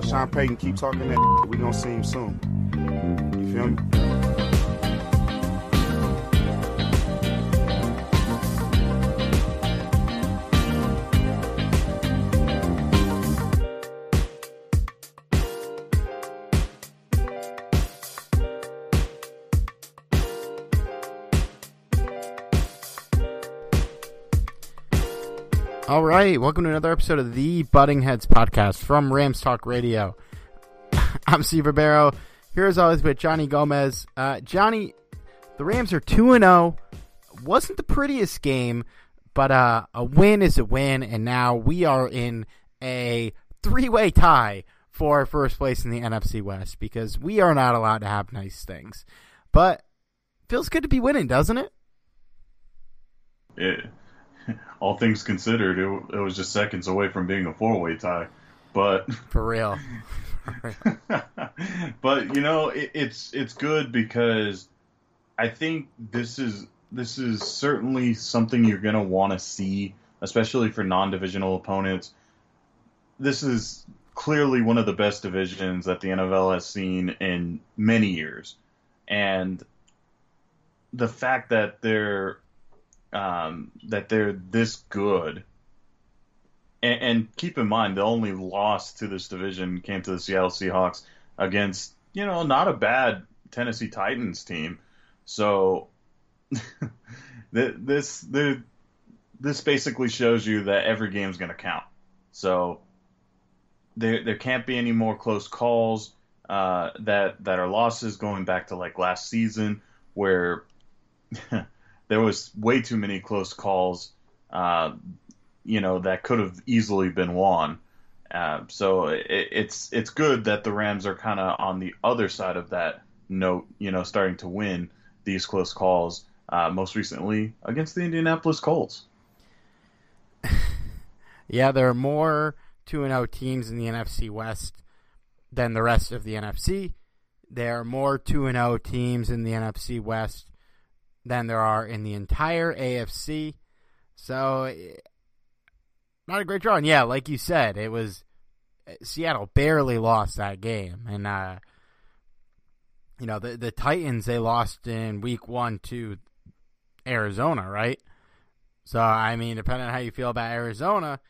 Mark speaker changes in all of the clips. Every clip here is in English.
Speaker 1: Sean Payton keep talking that. We gonna see him soon. You feel me?
Speaker 2: All right, welcome to another episode of the Butting Heads podcast from Rams Talk Radio. I'm Steve Ribeiro, here as always with Johnny Gomez. Uh, Johnny, the Rams are 2 and 0. Wasn't the prettiest game, but uh, a win is a win, and now we are in a three way tie for first place in the NFC West because we are not allowed to have nice things. But feels good to be winning, doesn't it?
Speaker 3: it, all things considered, it, it was just seconds away from being a four way tie. But
Speaker 2: For real.
Speaker 3: but you know, it, it's it's good because I think this is this is certainly something you're gonna want to see, especially for non-divisional opponents. This is clearly one of the best divisions that the NFL has seen in many years, and the fact that they're um, that they're this good. And, and keep in mind, the only loss to this division came to the Seattle Seahawks against, you know, not a bad Tennessee Titans team. So th- this this basically shows you that every game's going to count. So there there can't be any more close calls uh, that that are losses going back to like last season where there was way too many close calls, uh, you know, that could have easily been won. Uh, so it, it's it's good that the Rams are kind of on the other side of that note, you know, starting to win these close calls. Uh, most recently against the Indianapolis Colts.
Speaker 2: Yeah, there are more 2 and 0 teams in the NFC West than the rest of the NFC. There are more 2 and 0 teams in the NFC West than there are in the entire AFC. So, not a great draw. And yeah, like you said, it was Seattle barely lost that game. And, uh, you know, the, the Titans, they lost in week one to Arizona, right? So, I mean, depending on how you feel about Arizona,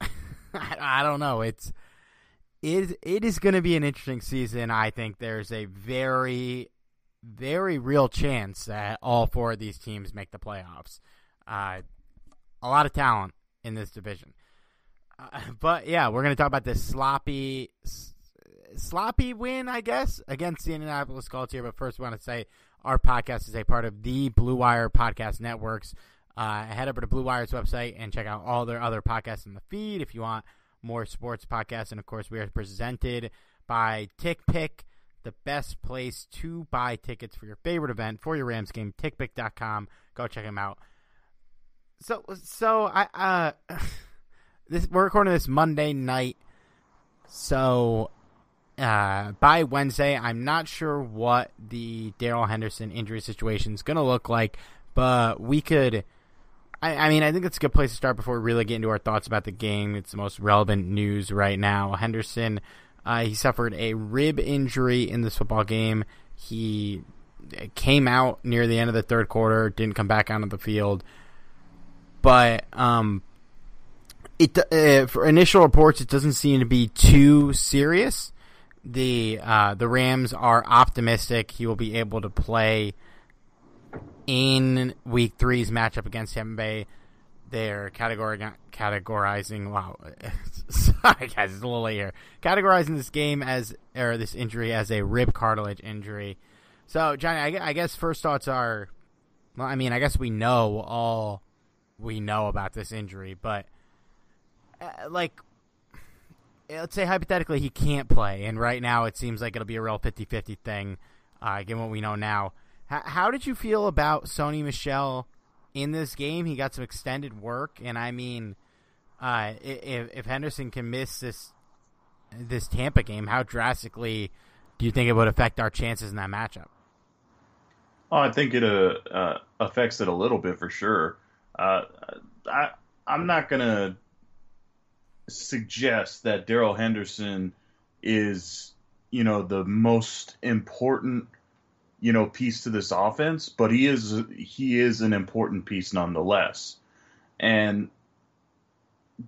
Speaker 2: I don't know. It's it it is going to be an interesting season. I think there's a very very real chance that all four of these teams make the playoffs. Uh, a lot of talent in this division. Uh, but yeah, we're going to talk about this sloppy sloppy win, I guess, against the Indianapolis Colts here. But first, we want to say our podcast is a part of the Blue Wire Podcast Networks. Uh, head over to Blue Wire's website and check out all their other podcasts in the feed if you want more sports podcasts. And of course, we are presented by TickPick, the best place to buy tickets for your favorite event for your Rams game. TickPick.com. Go check them out. So, so I uh, this we're recording this Monday night. So, uh, by Wednesday. I'm not sure what the Darrell Henderson injury situation is going to look like, but we could. I, I, mean, I think it's a good place to start before we really get into our thoughts about the game. It's the most relevant news right now. Henderson, uh, he suffered a rib injury in this football game. He came out near the end of the third quarter, didn't come back onto the field, but um, it uh, for initial reports, it doesn't seem to be too serious. The uh, the Rams are optimistic he will be able to play in Week Three's matchup against Tampa Bay. They're categori- categorizing. Wow, sorry guys, it's a little late here. Categorizing this game as or this injury as a rib cartilage injury. So Johnny, I, I guess first thoughts are, well, I mean, I guess we know all we know about this injury, but uh, like let's say hypothetically he can't play, and right now it seems like it'll be a real 50-50 thing, uh, given what we know now. H- how did you feel about Sony Michel in this game? He got some extended work, and I mean, uh, if, if Henderson can miss this this Tampa game, how drastically do you think it would affect our chances in that matchup?
Speaker 3: Oh, I think it uh, uh, affects it a little bit for sure. Uh, I I'm not gonna suggest that Darrell Henderson is, you know, the most important, you know, piece to this offense, but he is he is an important piece nonetheless. And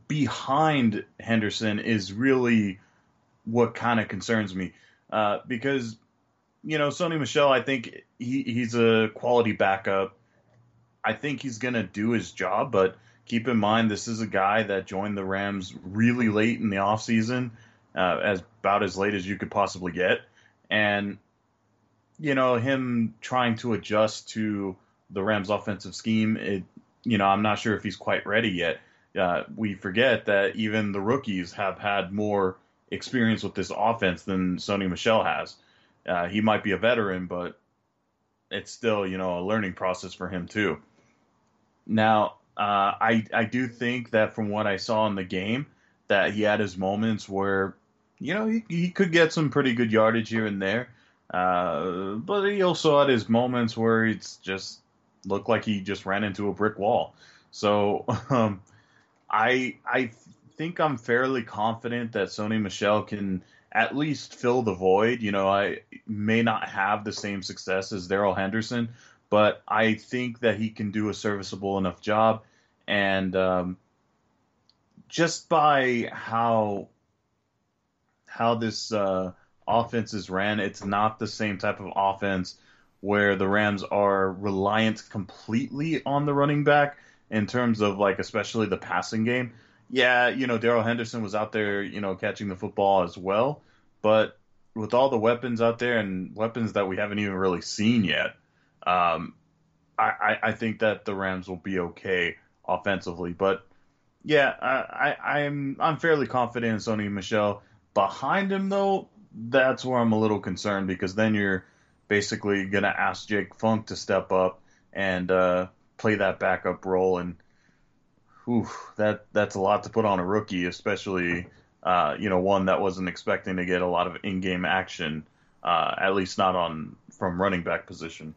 Speaker 3: behind Henderson is really what kind of concerns me, uh, because you know Sony Michel, I think he, he's a quality backup. I think he's gonna do his job, but keep in mind this is a guy that joined the Rams really late in the offseason, uh, as about as late as you could possibly get, and you know him trying to adjust to the Rams' offensive scheme. It, you know, I'm not sure if he's quite ready yet. Uh, we forget that even the rookies have had more experience with this offense than Sony Michel has. Uh, he might be a veteran, but it's still, you know, a learning process for him too. Now, uh, I I do think that from what I saw in the game, that he had his moments where, you know, he, he could get some pretty good yardage here and there. Uh, but he also had his moments where it's just looked like he just ran into a brick wall. So um, I I think I'm fairly confident that Sony Michel can at least fill the void. You know, I may not have the same success as Darrell Henderson, but I think that he can do a serviceable enough job. And um, just by how how this uh, offense is ran, it's not the same type of offense where the Rams are reliant completely on the running back in terms of like especially the passing game. Yeah, you know, Darrell Henderson was out there, you know, catching the football as well, but with all the weapons out there and weapons that we haven't even really seen yet, um, I, I think that the Rams will be okay offensively. But yeah, I, I, I'm I'm fairly confident in Sony Michel. Behind him though, that's where I'm a little concerned because then you're basically gonna ask Jake Funk to step up and uh, play that backup role, and whew, that that's a lot to put on a rookie, especially uh, you know one that wasn't expecting to get a lot of in-game action, uh, at least not on from running back position.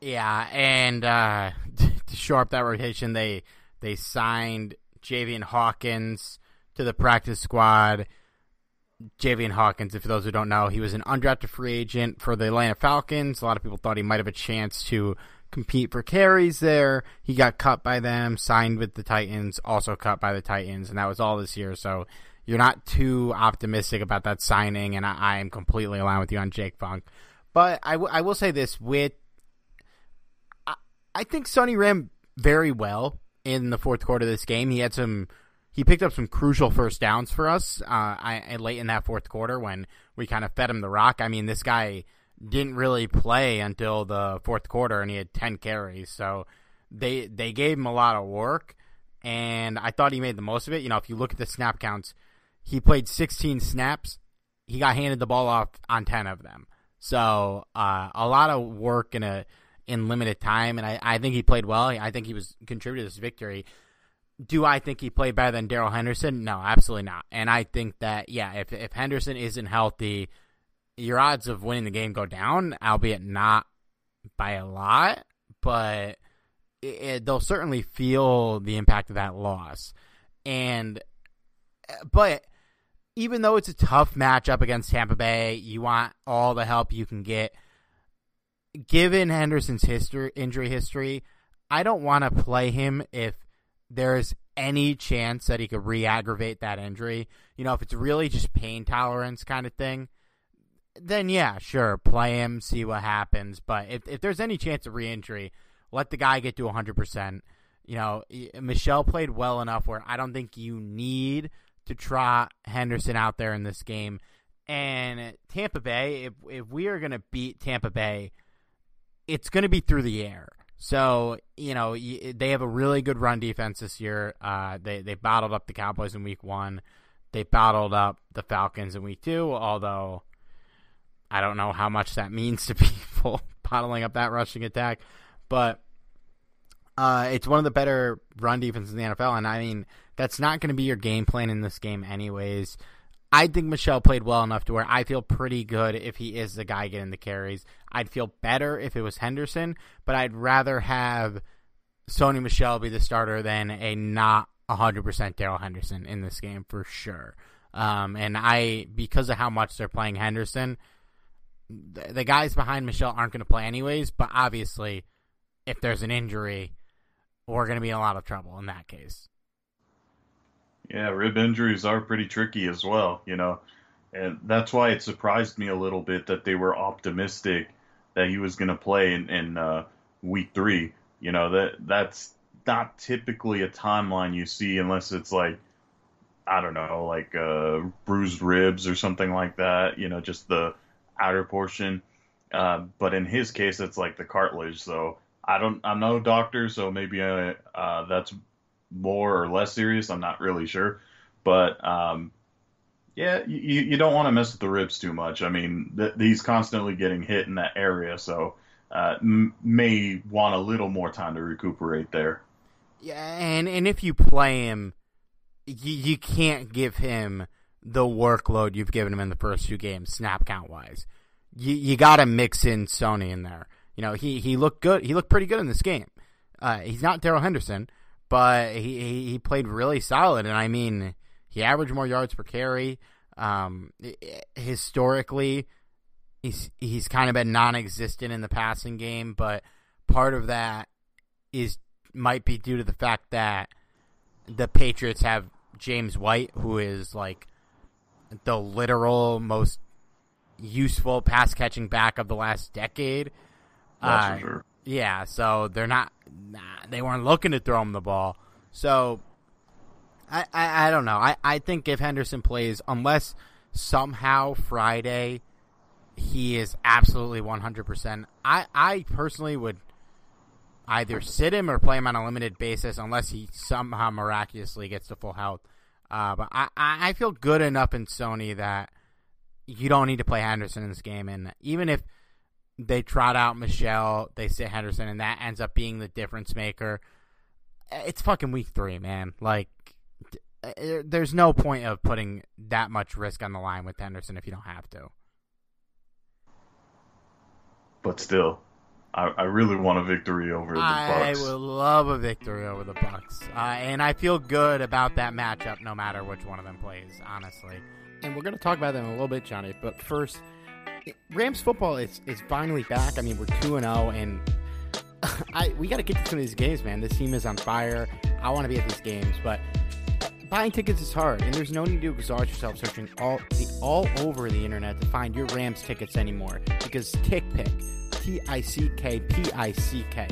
Speaker 2: Yeah, and uh, to shore up that rotation, they they signed Javian Hawkins to the practice squad. Javian Hawkins, if for those who don't know, he was an undrafted free agent for the Atlanta Falcons. A lot of people thought he might have a chance to compete for carries there. He got cut by them, signed with the Titans, also cut by the Titans, and that was all this year. So you're not too optimistic about that signing, and I, I am completely aligned with you on Jake Funk. But I, w- I will say this with I I think Sony ran very well in the fourth quarter of this game. He had some, he picked up some crucial first downs for us uh, I, late in that fourth quarter when we kind of fed him the rock. I mean, this guy didn't really play until the fourth quarter, and he had ten carries. So they they gave him a lot of work, and I thought he made the most of it. You know, if you look at the snap counts, he played 16 snaps. He got handed the ball off on 10 of them. So uh, a lot of work in a in limited time, and I, I think he played well. I think he was contributed to this victory. do I think he played better than Darrell Henderson? No, absolutely not. And I think that yeah, if if Henderson isn't healthy, your odds of winning the game go down, albeit not by a lot, but it, it, they'll certainly feel the impact of that loss. And eh, but even though it's a tough matchup against Tampa Bay, you want all the help you can get. Given Henderson's history, injury history, I don't want to play him if there's any chance that he could re-aggravate that injury. You know, if it's really just pain tolerance kind of thing, then yeah, sure, play him, see what happens. But if if there's any chance of re-injury, let the guy get to 100%. You know, Michel played well enough where I don't think you need to trot Henderson out there in this game. And Tampa Bay, if if we are going to beat Tampa Bay, it's going to be through the air. So you know they have a really good run defense this year. Uh, they they bottled up the Cowboys in Week One. They bottled up the Falcons in Week Two. Although I don't know how much that means to people bottling up that rushing attack, but uh, it's one of the better run defenses in the NFL. And I mean that's not going to be your game plan in this game, anyways. I think Michel played well enough to where I feel pretty good if he is the guy getting the carries. I'd feel better if it was Henderson, but I'd rather have Sony Michel be the starter than a not 100% Darrell Henderson in this game for sure. Um, and I, because of how much they're playing Henderson, the, the guys behind Michel aren't going to play anyways, but obviously, if there's an injury, we're going to be in a lot of trouble in that case.
Speaker 3: Yeah, rib injuries are pretty tricky as well, you know. And that's why it surprised me a little bit that they were optimistic that he was going to play in, in uh, week three. You know, that that's not typically a timeline you see unless it's like, I don't know, like uh, bruised ribs or something like that, you know, just the outer portion. Uh, but in his case, it's like the cartilage. So I don't, I'm no doctor, so maybe I, uh, that's more or less serious. I'm not really sure, but um, yeah, you, you don't want to mess with the ribs too much. I mean, th- he's constantly getting hit in that area, so uh, m- may want a little more time to recuperate there.
Speaker 2: Yeah, and and if you play him, you, you can't give him the workload you've given him in the first two games, snap count wise. You you got to mix in Sony in there. You know, he he looked good. He looked pretty good in this game. Uh, he's not Darrell Henderson, but he he played really solid, and I mean, he averaged more yards per carry. Um, historically, he's he's kind of been non-existent in the passing game, but part of that is might be due to the fact that the Patriots have James White, who is like the literal most useful pass catching back of the last decade.
Speaker 3: Uh, sure.
Speaker 2: Yeah, so they're not. Nah, they weren't looking to throw him the ball. So I, I, I don't know. I, I think if Henderson plays, unless somehow Friday he is absolutely 100%, I, I personally would either sit him or play him on a limited basis unless he somehow miraculously gets to full health. Uh, but I, I feel good enough in Sony that you don't need to play Henderson in this game. And even if they trot out Michel, they sit Henderson, and that ends up being the difference maker. It's fucking week three, man. Like, uh, there's no point of putting that much risk on the line with Henderson if you don't have to.
Speaker 3: But still, I, I really want a victory over the Bucs.
Speaker 2: I would love a victory over the Bucs, uh, and I feel good about that matchup, no matter which one of them plays. Honestly, and we're going to talk about that in a little bit, Johnny. But first Rams football is, is finally back. I mean, we're 2 and 0 and I we got to get to some of these games, man. This team is on fire. I want to be at these games, but buying tickets is hard, and there's no need to exhaust yourself searching all the all over the internet to find your Rams tickets anymore. Because TickPick, T I C K P I C K,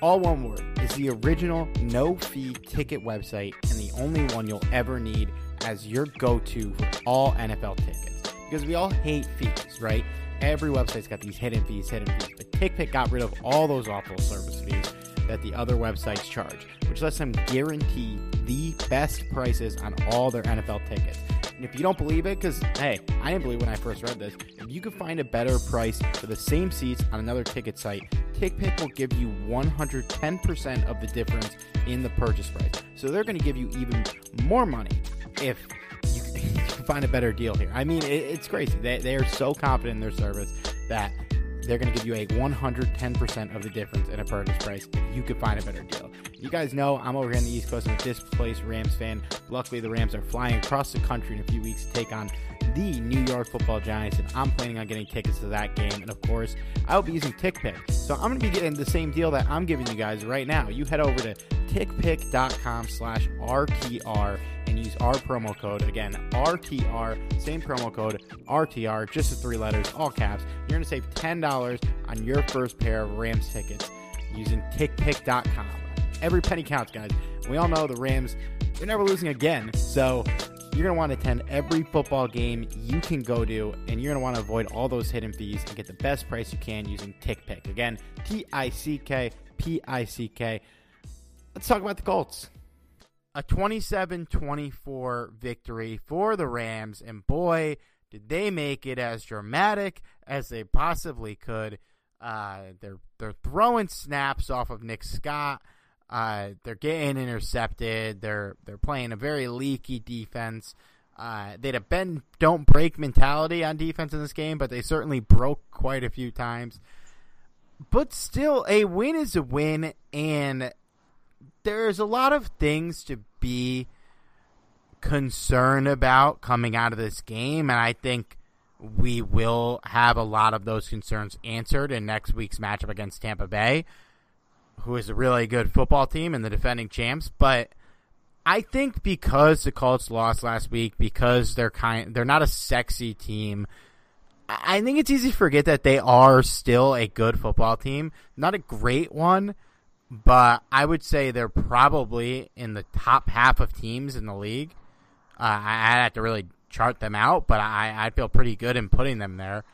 Speaker 2: all one word, is the original no-fee ticket website and the only one you'll ever need as your go-to for all NFL tickets because we all hate fees, right? Every website's got these hidden fees, hidden fees. But TickPick got rid of all those awful service fees that the other websites charge, which lets them guarantee the best prices on all their NFL tickets. And if you don't believe it, because hey, I didn't believe when I first read this, if you could find a better price for the same seats on another ticket site, TickPick will give you 110% of the difference in the purchase price. So they're going to give you even more money if you can find a better deal here. I mean, it, it's crazy. They, they are so confident in their service that they're going to give you a 110% of the difference in a purchase price if you could find a better deal. You guys know I'm over here on the East Coast. I'm a displaced Rams fan. Luckily, the Rams are flying across the country in a few weeks to take on the New York Football Giants, and I'm planning on getting tickets to that game. And of course, I'll be using TickPick, so I'm going to be getting the same deal that I'm giving you guys right now. You head over to tickpick.com/rtr and use our promo code again RTR, same promo code RTR, just the three letters, all caps. You're going to save ten dollars on your first pair of Rams tickets using tickpick.com. Every penny counts, guys. We all know the Rams, they're never losing again. So you're going to want to attend every football game you can go to, and you're going to want to avoid all those hidden fees and get the best price you can using TickPick. Again, T I C K P I C K. Let's talk about the Colts. A 27 24 victory for the Rams, and boy, did they make it as dramatic as they possibly could. Uh, they're they're throwing snaps off of Nick Scott. Uh, they're getting intercepted. They're they're playing a very leaky defense. Uh, they'd have been don't break mentality on defense in this game, but they certainly broke quite a few times. But still, a win is a win, and there's a lot of things to be concerned about coming out of this game, and I think we will have a lot of those concerns answered in next week's matchup against Tampa Bay who is a really good football team and the defending champs, but I think because the Colts lost last week, because they're kind, they're not a sexy team. I think it's easy to forget that they are still a good football team, not a great one, but I would say they're probably in the top half of teams in the league. Uh, I, would have to really chart them out, but I, I feel pretty good in putting them there.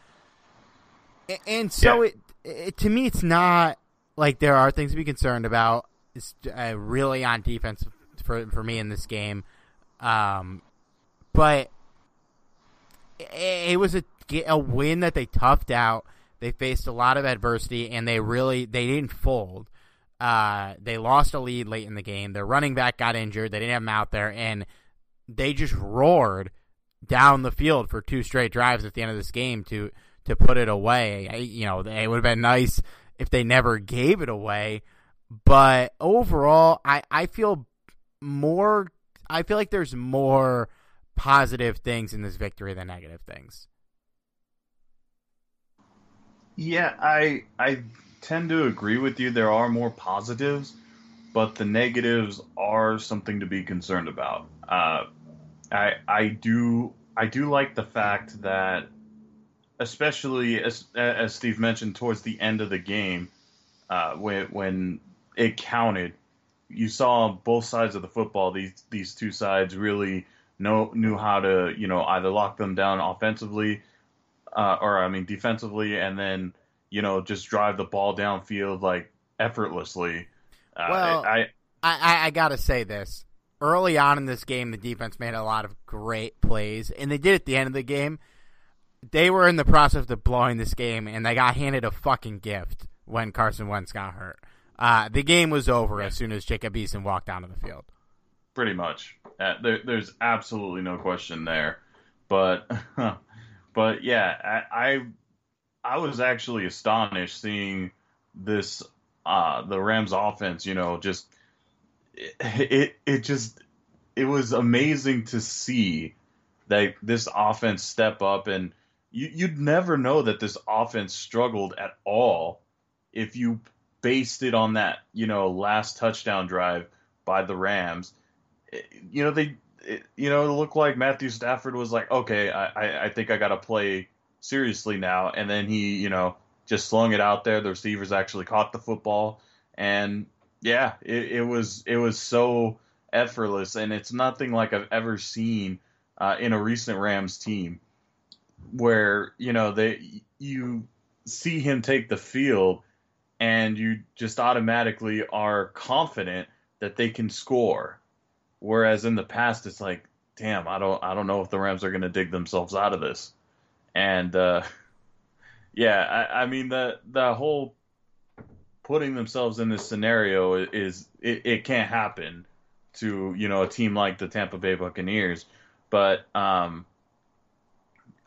Speaker 2: And so yeah. it, it to me, it's not like there are things to be concerned about. It's uh, really on defense for for me in this game, um, but it, it was a a win that they toughed out. They faced a lot of adversity, and they really they didn't fold. Uh, they lost a lead late in the game. Their running back got injured. They didn't have him out there, and they just roared down the field for two straight drives at the end of this game to to put it away. I, you know, it would have been nice if they never gave it away. But overall, I, I feel more. I feel like there's more positive things in this victory than negative things.
Speaker 3: Yeah, I I tend to agree with you. There are more positives, but the negatives are something to be concerned about. Uh, I I do I do like the fact that especially as as Steve mentioned towards the end of the game, uh, when when it counted, you saw both sides of the football. These these two sides really know knew how to you know either lock them down offensively, uh, or I mean defensively, and then you know just drive the ball downfield like effortlessly.
Speaker 2: Uh, well, I, I I gotta say this. Early on in this game, the defense made a lot of great plays, and they did at the end of the game they were in the process of blowing this game, and they got handed a fucking gift when Carson Wentz got hurt. Uh, the game was over yeah. as soon as Jacob Eason walked onto the field.
Speaker 3: Pretty much, uh, there, there's absolutely no question there. But, but yeah, I, I, I was actually astonished seeing this uh, the Rams offense. You know, just it, it, it just it was amazing to see that this offense step up and you, you'd never know that this offense struggled at all if you based it on that, you know, last touchdown drive by the Rams. You know, they, it, you know, it looked like Matthew Stafford was like, okay, I, I think I got to play seriously now. And then he, you know, just slung it out there. The receivers actually caught the football. And yeah, it, it was, it was so effortless. And it's nothing like I've ever seen uh, in a recent Rams team where you know they you see him take the field and you just automatically are confident that they can score whereas in the past it's like damn, I don't I don't know if the Rams are going to dig themselves out of this. And uh, yeah, I, I mean the the whole putting themselves in this scenario is it, it can't happen to you know a team like the Tampa Bay Buccaneers, but um,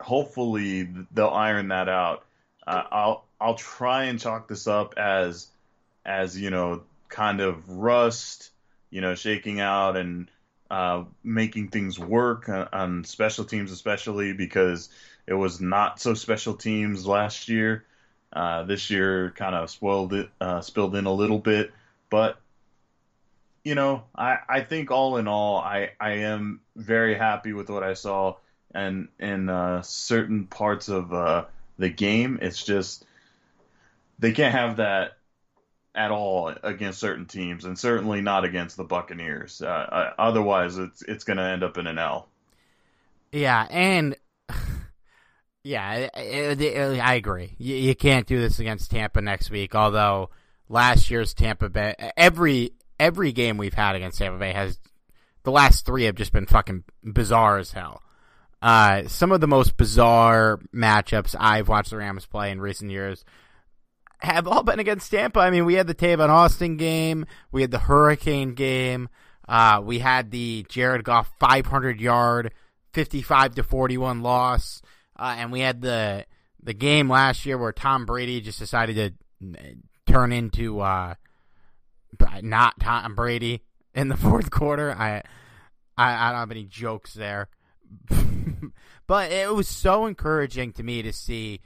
Speaker 3: hopefully they'll iron that out. Uh, I'll I'll try and chalk this up as as you know kind of rust, you know, shaking out and uh, making things work on, on special teams, especially because it was not so special teams last year. Uh, this year kind of spoiled it, uh, spilled in a little bit, but you know, I, I think all in all, I, I am very happy with what I saw, and in uh, certain parts of uh, the game, it's just they can't have that at all against certain teams, and certainly not against the Buccaneers. Uh, otherwise, it's it's going to end up in an L.
Speaker 2: Yeah, and yeah, I agree. You, you can't do this against Tampa next week. Although last year's Tampa Bay, every every game we've had against Tampa Bay has the last three have just been fucking bizarre as hell. Uh, some of the most bizarre matchups I've watched the Rams play in recent years have all been against Tampa. I mean, we had the Tavon Austin game, we had the Hurricane game, uh, we had the Jared Goff 500 yard, 55 to 41 loss, uh, and we had the the game last year where Tom Brady just decided to turn into uh, not Tom Brady in the fourth quarter. I, I, I don't have any jokes there, but it was so encouraging to me to see.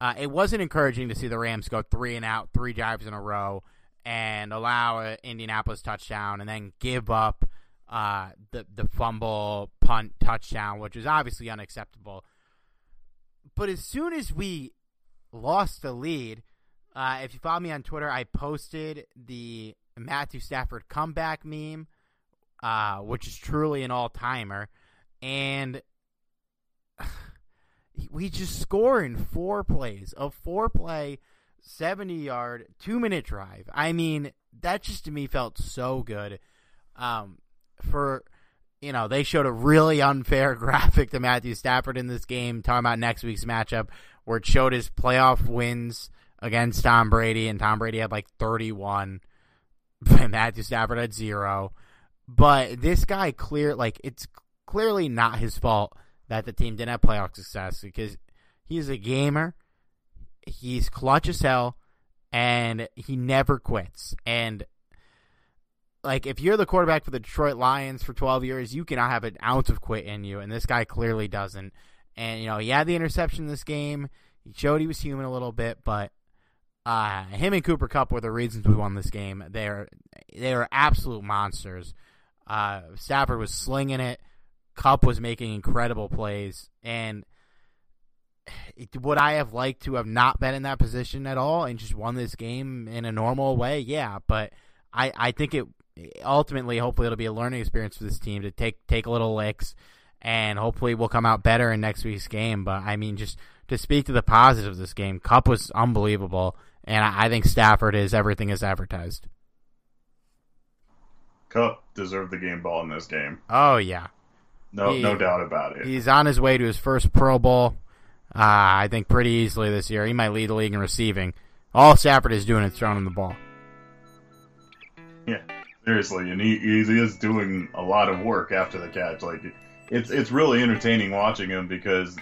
Speaker 2: Uh, it wasn't encouraging to see the Rams go three and out, three drives in a row, and allow an Indianapolis touchdown, and then give up uh, the the fumble punt touchdown, which was obviously unacceptable. But as soon as we lost the lead, uh, if you follow me on Twitter, I posted the Matthew Stafford comeback meme, uh, which is truly an all timer. And we just score in four plays, a four play, 70 yard, two minute drive. I mean, that just to me felt so good. Um, for, you know, they showed a really unfair graphic to Matthew Stafford in this game, talking about next week's matchup, where it showed his playoff wins against Tom Brady, and Tom Brady had like 31. and Matthew Stafford had zero. But this guy clear like it's clearly not his fault that the team didn't have playoff success because he's a gamer. He's clutch as hell and he never quits. And like if you're the quarterback for the Detroit Lions for 12 years, you cannot have an ounce of quit in you and this guy clearly doesn't. And you know, he had the interception in this game. He showed he was human a little bit, but uh, him and Cooper Kupp were the reasons we won this game. They're they are absolute monsters. Uh, Stafford was slinging it. Kupp was making incredible plays, and would I have liked to have not been in that position at all and just won this game in a normal way? Yeah, but I I think it ultimately, hopefully, it'll be a learning experience for this team to take take a little licks, and hopefully, we'll come out better in next week's game. But I mean, just to speak to the positives of this game, Kupp was unbelievable and I think Stafford is everything is advertised.
Speaker 3: Kupp deserved the game ball in this game.
Speaker 2: Oh yeah,
Speaker 3: no he, no doubt about it.
Speaker 2: He's on his way to his first Pro Bowl. Uh, I think pretty easily this year. He might lead the league in receiving. All Stafford is doing is throwing him the ball.
Speaker 3: Yeah, seriously, and he, he is doing a lot of work after the catch. Like it's it's really entertaining watching him because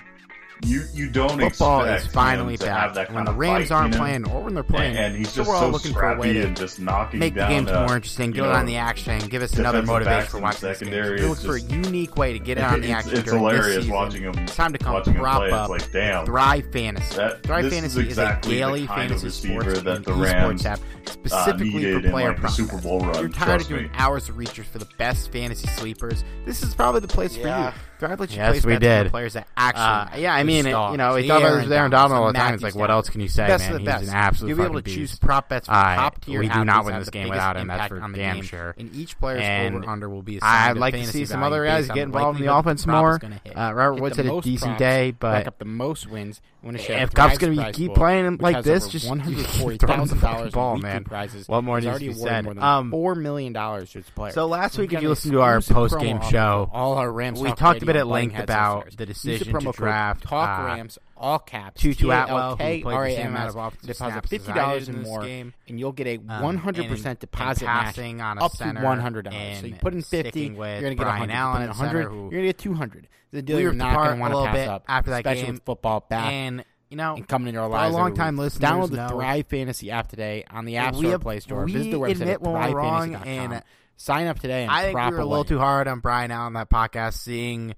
Speaker 3: you you don't
Speaker 2: football
Speaker 3: is
Speaker 2: finally
Speaker 3: back.
Speaker 2: when
Speaker 3: the
Speaker 2: Rams aren't playing or when they're playing,
Speaker 3: and, and he's
Speaker 2: so
Speaker 3: just
Speaker 2: we're all
Speaker 3: so
Speaker 2: looking for a way to
Speaker 3: just knocking
Speaker 2: make the games more interesting, get
Speaker 3: you
Speaker 2: it
Speaker 3: know,
Speaker 2: on the action, give us another
Speaker 3: defensive
Speaker 2: motivation for watching this game.
Speaker 3: secondary
Speaker 2: We
Speaker 3: is
Speaker 2: look for a unique way to get it on the action
Speaker 3: it's
Speaker 2: during
Speaker 3: hilarious
Speaker 2: this season.
Speaker 3: watching him.
Speaker 2: It's time to come prop
Speaker 3: play.
Speaker 2: up
Speaker 3: like damn.
Speaker 2: Thrive Fantasy.
Speaker 3: That-
Speaker 2: Thrive
Speaker 3: this
Speaker 2: Fantasy
Speaker 3: is
Speaker 2: is,
Speaker 3: exactly
Speaker 2: a daily
Speaker 3: the kind of
Speaker 2: fantasy
Speaker 3: receiver
Speaker 2: sports
Speaker 3: that the Rams,
Speaker 2: app
Speaker 3: uh,
Speaker 2: specifically for player props.
Speaker 3: Super Bowl run.
Speaker 2: You're tired
Speaker 3: trust
Speaker 2: of doing hours of research for the best fantasy sleepers. This is probably the place for you. Thrive lets you Yes, place bets on players that actually.
Speaker 4: Yeah, I
Speaker 2: mean, it, you know, about this with Aaron Donald all the time. It's like, what else can you say,
Speaker 4: best
Speaker 2: man? He's
Speaker 4: best.
Speaker 2: an absolute
Speaker 4: You'll be able to
Speaker 2: fucking
Speaker 4: choose
Speaker 2: beast.
Speaker 4: prop bets for
Speaker 2: Uh,
Speaker 4: top tier.
Speaker 2: we do not win this game without him, that's for damn sure.
Speaker 4: And each player's
Speaker 2: And
Speaker 4: over under will be
Speaker 2: I'd like to see some other guys get involved in the offense
Speaker 4: the prop is
Speaker 2: more. Uh, Robert Woods had a decent day, but
Speaker 4: up the most wins. Win a share
Speaker 2: if Kupp's to
Speaker 4: prize
Speaker 2: keep playing like this, just
Speaker 4: one hundred forty thousand dollars
Speaker 2: ball, man.
Speaker 4: prizes.
Speaker 2: What more needs to be said? Um,
Speaker 4: four million dollars to its players.
Speaker 2: So last week, if you listen to our post-game show,
Speaker 4: all our Rams
Speaker 2: we talked a bit at length about the decision to draft,
Speaker 4: Talk
Speaker 2: uh,
Speaker 4: Rams all caps
Speaker 2: Tutu Atwell, who played the same amount of offensive
Speaker 4: Deposit fifty dollars and more,
Speaker 2: game.
Speaker 4: and you'll get a
Speaker 2: Um,
Speaker 4: one hundred percent deposit match
Speaker 2: on a
Speaker 4: up to one hundred dollars. So you put in fifty, you're going to get
Speaker 2: Brian
Speaker 4: hundred.
Speaker 2: Allen
Speaker 4: You
Speaker 2: at
Speaker 4: put in
Speaker 2: center,
Speaker 4: hundred,
Speaker 2: who
Speaker 4: you're going to get two hundred. The deal
Speaker 2: we
Speaker 4: you're
Speaker 2: ripped
Speaker 4: not going to
Speaker 2: a
Speaker 4: want to pass
Speaker 2: bit
Speaker 4: up
Speaker 2: after that
Speaker 4: especially
Speaker 2: game.
Speaker 4: with football back
Speaker 2: and you know,
Speaker 4: and coming into our lives. every
Speaker 2: long-time
Speaker 4: week.
Speaker 2: listeners
Speaker 4: Download the
Speaker 2: know-
Speaker 4: Thrive Fantasy app today on the App Store or
Speaker 2: have-
Speaker 4: Play Store.
Speaker 2: we
Speaker 4: Visit the website
Speaker 2: admit
Speaker 4: at
Speaker 2: wrong,
Speaker 4: thrivefantasy.com.
Speaker 2: and
Speaker 4: Sign up today and
Speaker 2: I think we were a little
Speaker 4: away.
Speaker 2: too hard on Brian Allen that podcast, seeing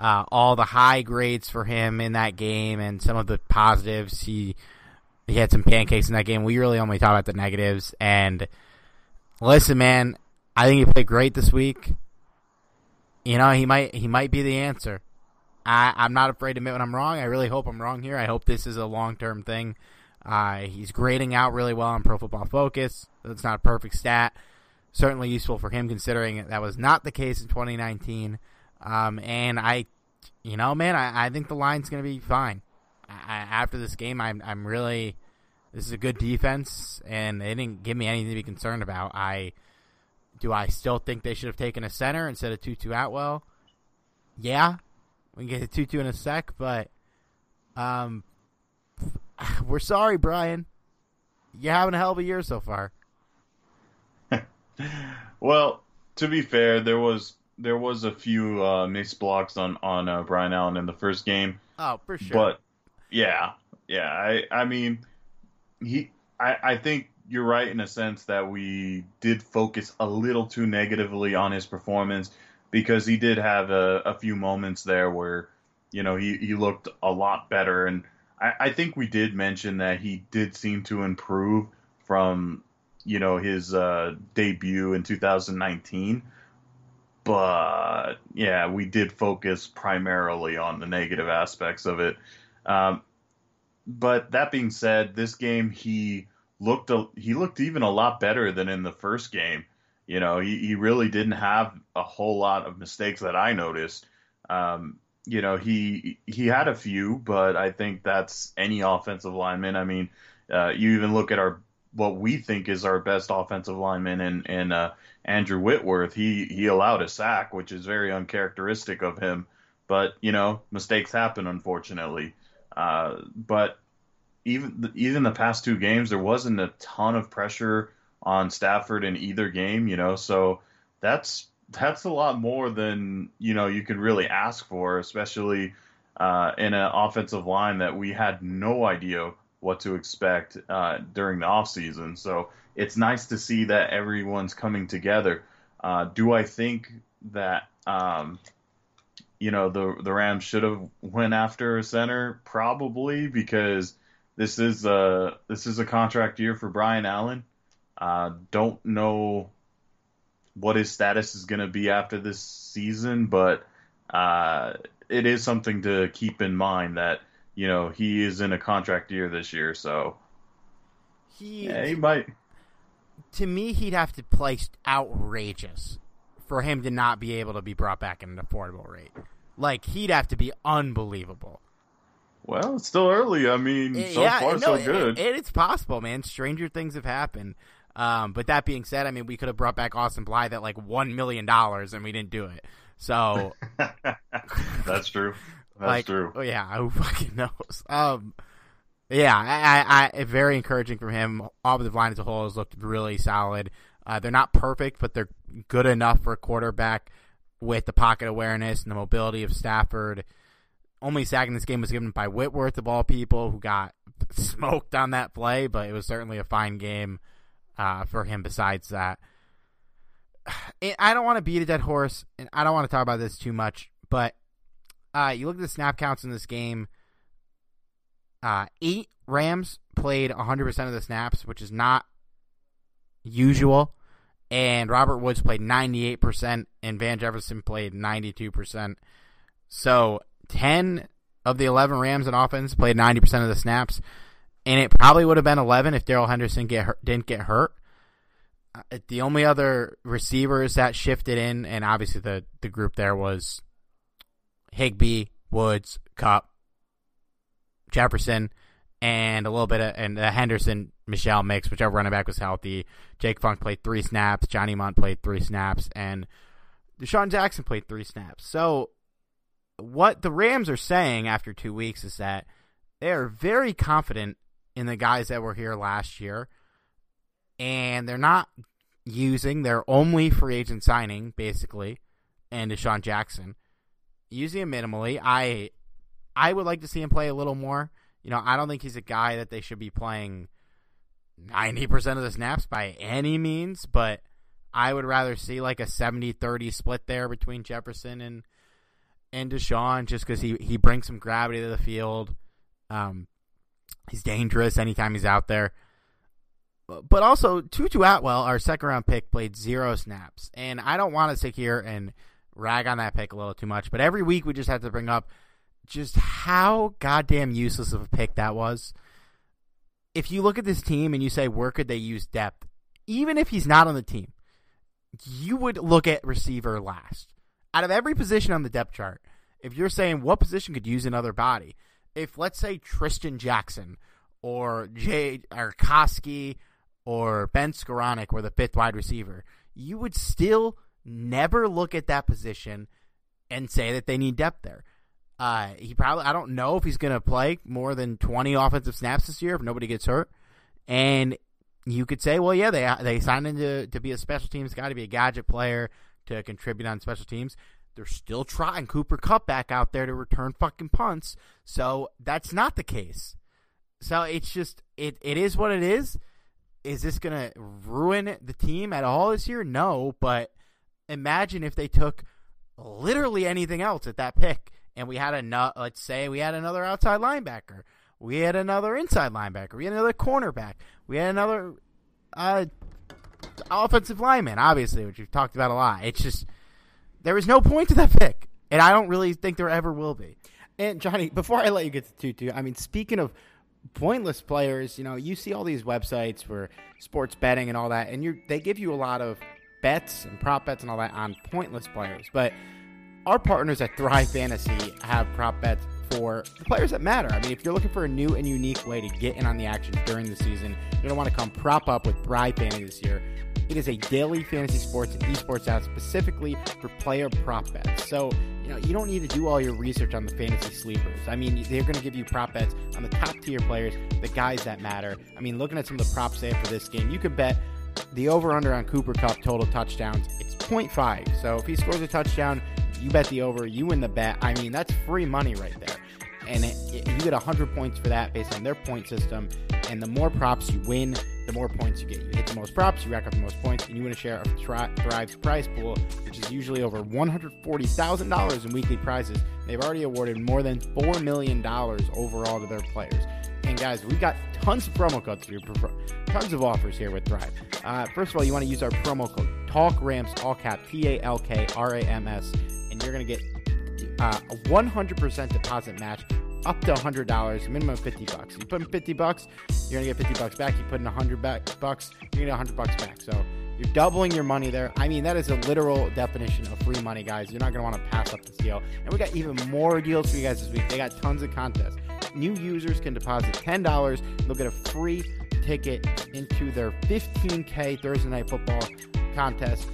Speaker 2: uh, all the high grades for him in that game and some of the positives. He he had some pancakes in that game. We really only talked about the negatives. And listen, man, I think he played great this week. You know, he might he might be the answer. I, I'm not afraid to admit when I'm wrong. I really hope I'm wrong here. I hope this is a long term thing. Uh, he's grading out really well on Pro Football Focus. That's not a perfect stat. Certainly useful for him considering that was not the case in 2019. Um, and I, you know, man, I, I think the line's going to be fine. I, after this game, I'm I'm really this is a good defense, and they didn't give me anything to be concerned about. I do I still think they should have taken a center instead of Tutu Atwell? Yeah, we can get to Tutu in a sec, but um, we're sorry, Brian. You're having a hell of a year so far.
Speaker 3: Well, to be fair, there was there was a few uh, missed blocks on on uh, Brian Allen in the first game,
Speaker 2: Oh, for sure.
Speaker 3: but yeah, yeah. I I mean, he I I think you're right in a sense that we did focus a little too negatively on his performance because he did have a, a few moments there where you know he he looked a lot better. And I, I think we did mention that he did seem to improve from you know his uh, debut in 2019 but yeah we did focus primarily on the negative aspects of it. Um, but that being said this game he looked a, he looked even a lot better than in the first game you know he, he really didn't have a whole lot of mistakes that i noticed um, you know he he had a few but i think that's any offensive lineman i mean uh, you even look at our what we think is our best offensive lineman and and uh, Andrew Whitworth. He he allowed a sack, which is very uncharacteristic of him. But you know mistakes happen, unfortunately. Uh, but even even the past two games, there wasn't a ton of pressure on Stafford in either game. You know, so that's that's a lot more than you know you could really ask for, especially uh, in an offensive line that we had no idea what to expect uh, during the offseason. So it's nice to see that everyone's coming together. Uh, do I think that um, you know the the Rams should have went after a center? Probably because this is a this is a contract year for Brian Allen. Uh, don't know what his status is going to be after this season, but uh, it is something to keep in mind that you know he is in a contract year this year, so
Speaker 2: he,
Speaker 3: yeah, he might.
Speaker 2: to me, he'd have to play outrageous for him to not be able to be brought back at an affordable rate. Like he'd have to be unbelievable.
Speaker 3: Well, it's still early. I mean, so
Speaker 2: yeah,
Speaker 3: far
Speaker 2: no,
Speaker 3: so good.
Speaker 2: It, it's possible, man. Stranger things have happened. Um, but that being said, I mean, we could have brought back Austin Blythe at like one million dollars, and we didn't do it. So,
Speaker 3: That's true. That's
Speaker 2: like,
Speaker 3: true.
Speaker 2: oh yeah, who fucking knows? Um, yeah, I, I, I very encouraging from him. Offensive line as a whole has looked really solid. Uh, they're not perfect, but they're good enough for a quarterback with the pocket awareness and the mobility of Stafford. Only sack in this game was given by Whitworth of all people, who got smoked on that play, but it was certainly a fine game uh, for him. Besides that, I don't want to beat a dead horse, and I don't want to talk about this too much, but uh, you look at the snap counts in this game. Uh, eight Rams played 100% of the snaps, which is not usual. And Robert Woods played 98%, and Van Jefferson played 92%. So 10 of the 11 Rams in offense played 90% of the snaps, and it probably would have been 11 if Darrell Henderson get hurt, didn't get hurt. Uh, the only other receivers that shifted in, and obviously the, the group there was Higbee, Woods, Kupp, Jefferson, and a little bit of and the Henderson Michel mix, whichever running back was healthy. Jake Funk played three snaps, Johnny Mundt played three snaps, and DeSean Jackson played three snaps. So what the Rams are saying after two weeks is that they are very confident in the guys that were here last year, and they're not using their only free agent signing, basically, and DeSean Jackson. Using him minimally. I I would like to see him play a little more. You know, I don't think he's a guy that they should be playing 90% of the snaps by any means, but I would rather see like a 70-30 split there between Jefferson and and DeSean just because he, he brings some gravity to the field. Um, he's dangerous anytime he's out there. But also, Tutu Atwell, our second round pick, played zero snaps. And I don't want to sit here and rag on that pick a little too much, but every week we just have to bring up just how goddamn useless of a pick that was. If you look at this team and you say, where could they use depth? Even if he's not on the team, you would look at receiver last. Out of every position on the depth chart, if you're saying what position could use another body, if let's say Trishton Jackson or Jay or Koski or Ben Skowronek were the fifth wide receiver, you would still never look at that position and say that they need depth there. Uh, he probably I don't know if he's going to play more than 20 offensive snaps this year if nobody gets hurt. And you could say, well, yeah, they they signed him to, to be a special teams guy, to be a gadget player, to contribute on special teams. They're still trying Cooper Kupp back out there to return fucking punts. So that's not the case. So it's just it it is what it is. Is this gonna ruin the team at all this year? No, but imagine if they took literally anything else at that pick and we had a let's say we had another outside linebacker, we had another inside linebacker, we had another cornerback, we had another uh, offensive lineman, obviously, which we've talked about a lot. It's just there was no point to that pick, and I don't really think there ever will be.
Speaker 4: And Johnny, before I let you get to Tutu, I mean, speaking of pointless players, you know, you see all these websites for sports betting and all that, and you they give you a lot of bets and prop bets and all that on pointless players, but our partners at Thrive Fantasy have prop bets for the players that matter. I mean, if you're looking for a new and unique way to get in on the action during the season, you're going to want to come prop up with Thrive Fantasy this year. It is a daily fantasy sports and esports app specifically for player prop bets. So, you know, you don't need to do all your research on the fantasy sleepers. I mean, they're going to give you prop bets on the top tier players, the guys that matter. I mean, looking at some of the props they have for this game, you could bet the over under on Cooper Kupp total touchdowns. It's 0.5. So if he scores a touchdown, you bet the over, you win the bet. I mean, that's free money right there. And it, it, you get 100 points for that based on their point system. And the more props you win, the more points you get. You hit the most props, you rack up the most points, and you win a share of Thrive's prize pool, which is usually over $140,000 in weekly prizes. They've already awarded more than $4 million overall to their players. And guys, we've got tons of promo codes here, tons of offers here with Thrive. Uh, first of all, you want to use our promo code TALKRAMS, all cap T A L K R A M S, you're going to get uh, a 100% deposit match up to $100, minimum 50 bucks. You put in 50 bucks, you're going to get 50 bucks back. You put in 100 back, bucks, you're going to get 100 bucks back. So you're doubling your money there. I mean, that is a literal definition of free money, guys. You're not going to want to pass up this deal. And we got even more deals for you guys this week. They got tons of contests. New users can deposit $10. They'll get a free ticket into their 15K Thursday Night Football contest.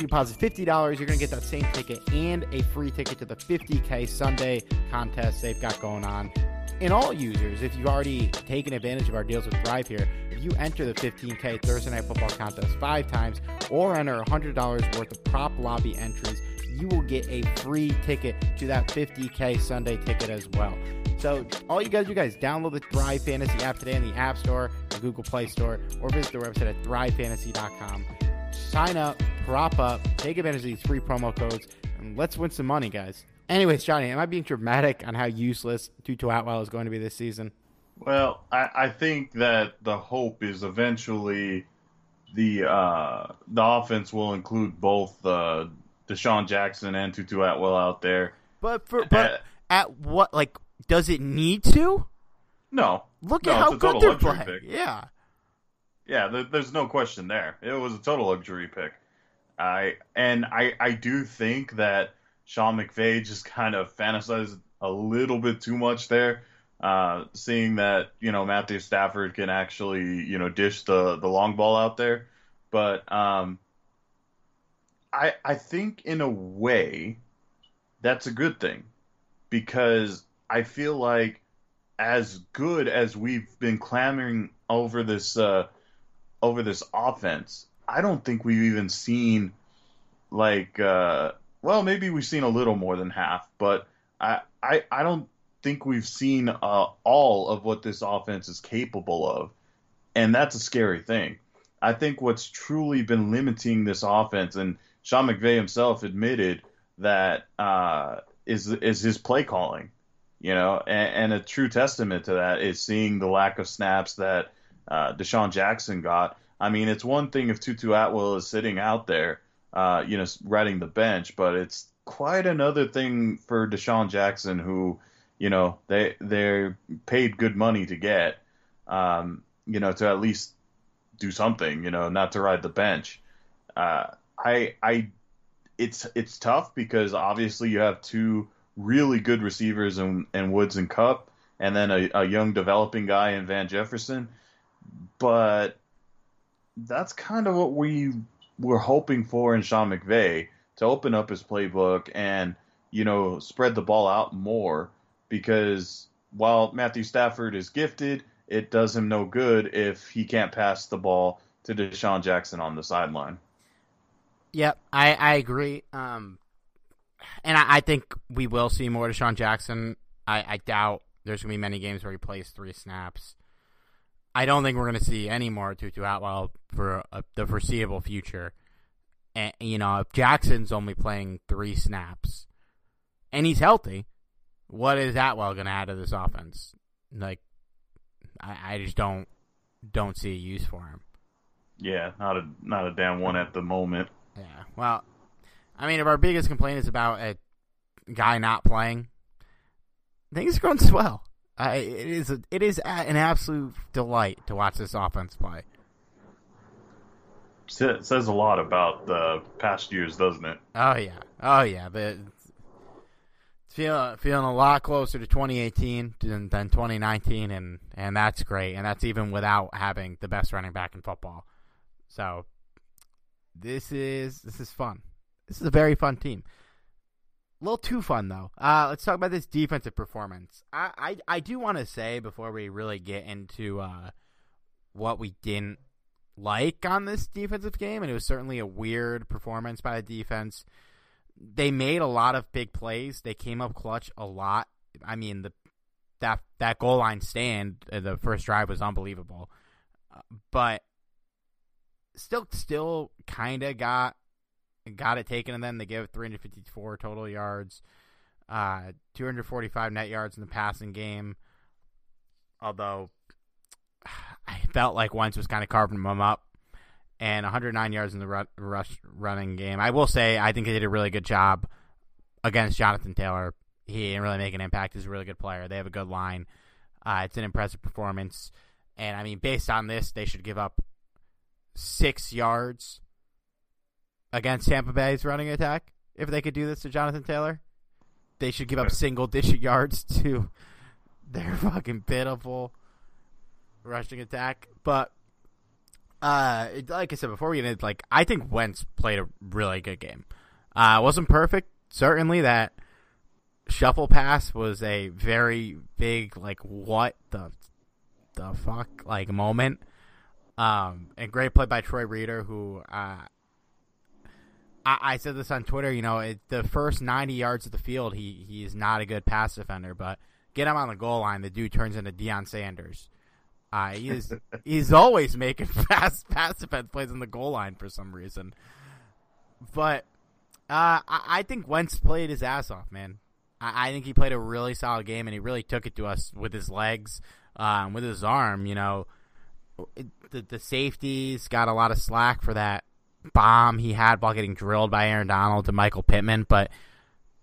Speaker 4: You deposit $50, you're going to get that same ticket and a free ticket to the 50K Sunday contest they've got going on. And all users, if you've already taken advantage of our deals with Thrive here, if you enter the 15K Thursday Night Football contest five times or enter $100 worth of prop lobby entries, you will get a free ticket to that 50K Sunday ticket as well. So all you guys, you guys download the Thrive Fantasy app today in the App Store, the Google Play Store, or visit their website at thrivefantasy.com. Sign up, prop up, take advantage of these free promo codes, and let's win some money, guys. Anyways, Johnny, am I being dramatic on how useless Tutu Atwell is going to be this season?
Speaker 3: Well, I, I think that the hope is eventually the uh, the offense will include both uh, DeSean Jackson and Tutu Atwell out there.
Speaker 2: But for but
Speaker 3: Uh,
Speaker 2: at what like Does it need to?
Speaker 3: No.
Speaker 2: Look
Speaker 3: No,
Speaker 2: at how good
Speaker 3: total
Speaker 2: they're playing.
Speaker 3: pick.
Speaker 2: Yeah.
Speaker 3: Yeah, there, there's no question there. It was a total luxury pick. I and I I do think that Sean McVay just kind of fantasized a little bit too much there, uh, seeing that you know Matthew Stafford can actually you know dish the the long ball out there, but um, I I think in a way that's a good thing because I feel like as good as we've been clamoring over this uh, over this offense, I don't think we've even seen like uh, well maybe we've seen a little more than half, but I I, I don't think we've seen uh, all of what this offense is capable of, and that's a scary thing. I think what's truly been limiting this offense, and Sean McVay himself admitted that uh, is is his play calling. You know, and, and a true testament to that is seeing the lack of snaps that uh, DeSean Jackson got. I mean, it's one thing if Tutu Atwell is sitting out there, uh, you know, riding the bench, but it's quite another thing for DeSean Jackson, who, you know, they they're paid good money to get, um, you know, to at least do something, you know, not to ride the bench. Uh, I I it's it's tough because obviously you have two really good receivers in, in Woods and Kupp, and then a, a young developing guy in Van Jefferson. But that's kind of what we were hoping for in Sean McVay to open up his playbook and you know spread the ball out more because while Matthew Stafford is gifted, it does him no good if he can't pass the ball to DeSean Jackson on the sideline.
Speaker 2: Yep, I, I agree. Um, and I, I think we will see more DeSean Jackson. I, I doubt there's going to be many games where he plays three snaps. I don't think we're going to see any more Tutu Atwell for uh, the foreseeable future. And, you know, if Jackson's only playing three snaps and he's healthy, what is Atwell going to add to this offense? Like, I, I just don't don't see a use for him.
Speaker 3: Yeah, not a not a damn one at the moment.
Speaker 2: Yeah. Well, I mean, if our biggest complaint is about a guy not playing, things are going swell. I, it is a, it is a, an absolute delight to watch this offense play.
Speaker 3: Sa- says a lot about the past years, doesn't it?
Speaker 2: Oh yeah, oh yeah. The feeling feeling a lot closer to 2018 than, than 2019, and and that's great. And that's even without having the best running back in football. So this is this is fun. This is a very fun team. A little too fun though. Uh, let's talk about this defensive performance. I I, I do want to say before we really get into uh, what we didn't like on this defensive game, and it was certainly a weird performance by the defense. They made a lot of big plays. They came up clutch a lot. I mean, the that that goal line stand, uh, the first drive was unbelievable, uh, but still, still kind of got got it taken, and then they gave 354 total yards, uh, 245 net yards in the passing game. Although I felt like Wentz was kind of carving them up, and 109 yards in the ru- rush running game. I will say I think they did a really good job against Jonathan Taylor. He didn't really make an impact. He's a really good player. They have a good line. Uh, it's an impressive performance, and I mean, based on this, they should give up six yards against Tampa Bay's running attack if they could do this to Jonathan Taylor. They should give up single digit yards to their fucking pitiful rushing attack. But uh, like I said before, we into like I think Wentz played a really good game. Uh, wasn't perfect, certainly. That shuffle pass was a very big like what the the fuck like moment. Um, and great play by Troy Reeder, who uh, I, I said this on Twitter. You know, it, the first ninety yards of the field, he he is not a good pass defender, but get him on the goal line, the dude turns into Deion Sanders. Uh, he is he's always making fast pass defense plays on the goal line for some reason. But uh, I, I think Wentz played his ass off, man. I, I think he played a really solid game, and he really took it to us with his legs, um, with his arm. You know, it, the the safeties got a lot of slack for that bomb he had while getting drilled by Aaron Donald to Michael Pittman, but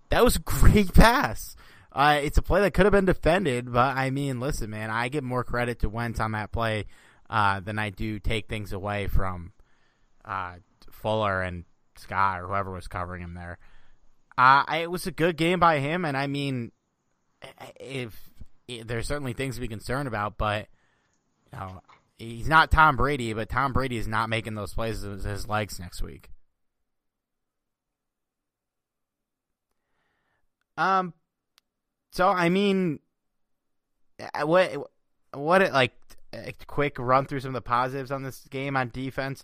Speaker 2: that was a great pass. Uh, it's a play that could have been defended, but I mean, listen, man, I give more credit to Wentz on that play uh, than I do take things away from uh, Fuller and Scott or whoever was covering him there. Uh, it was a good game by him, and I mean, if, if there's certainly things to be concerned about, but you know, he's not Tom Brady, but Tom Brady is not making those plays with his legs next week. Um, so I mean, uh, what what like a quick run through some of the positives on this game on defense.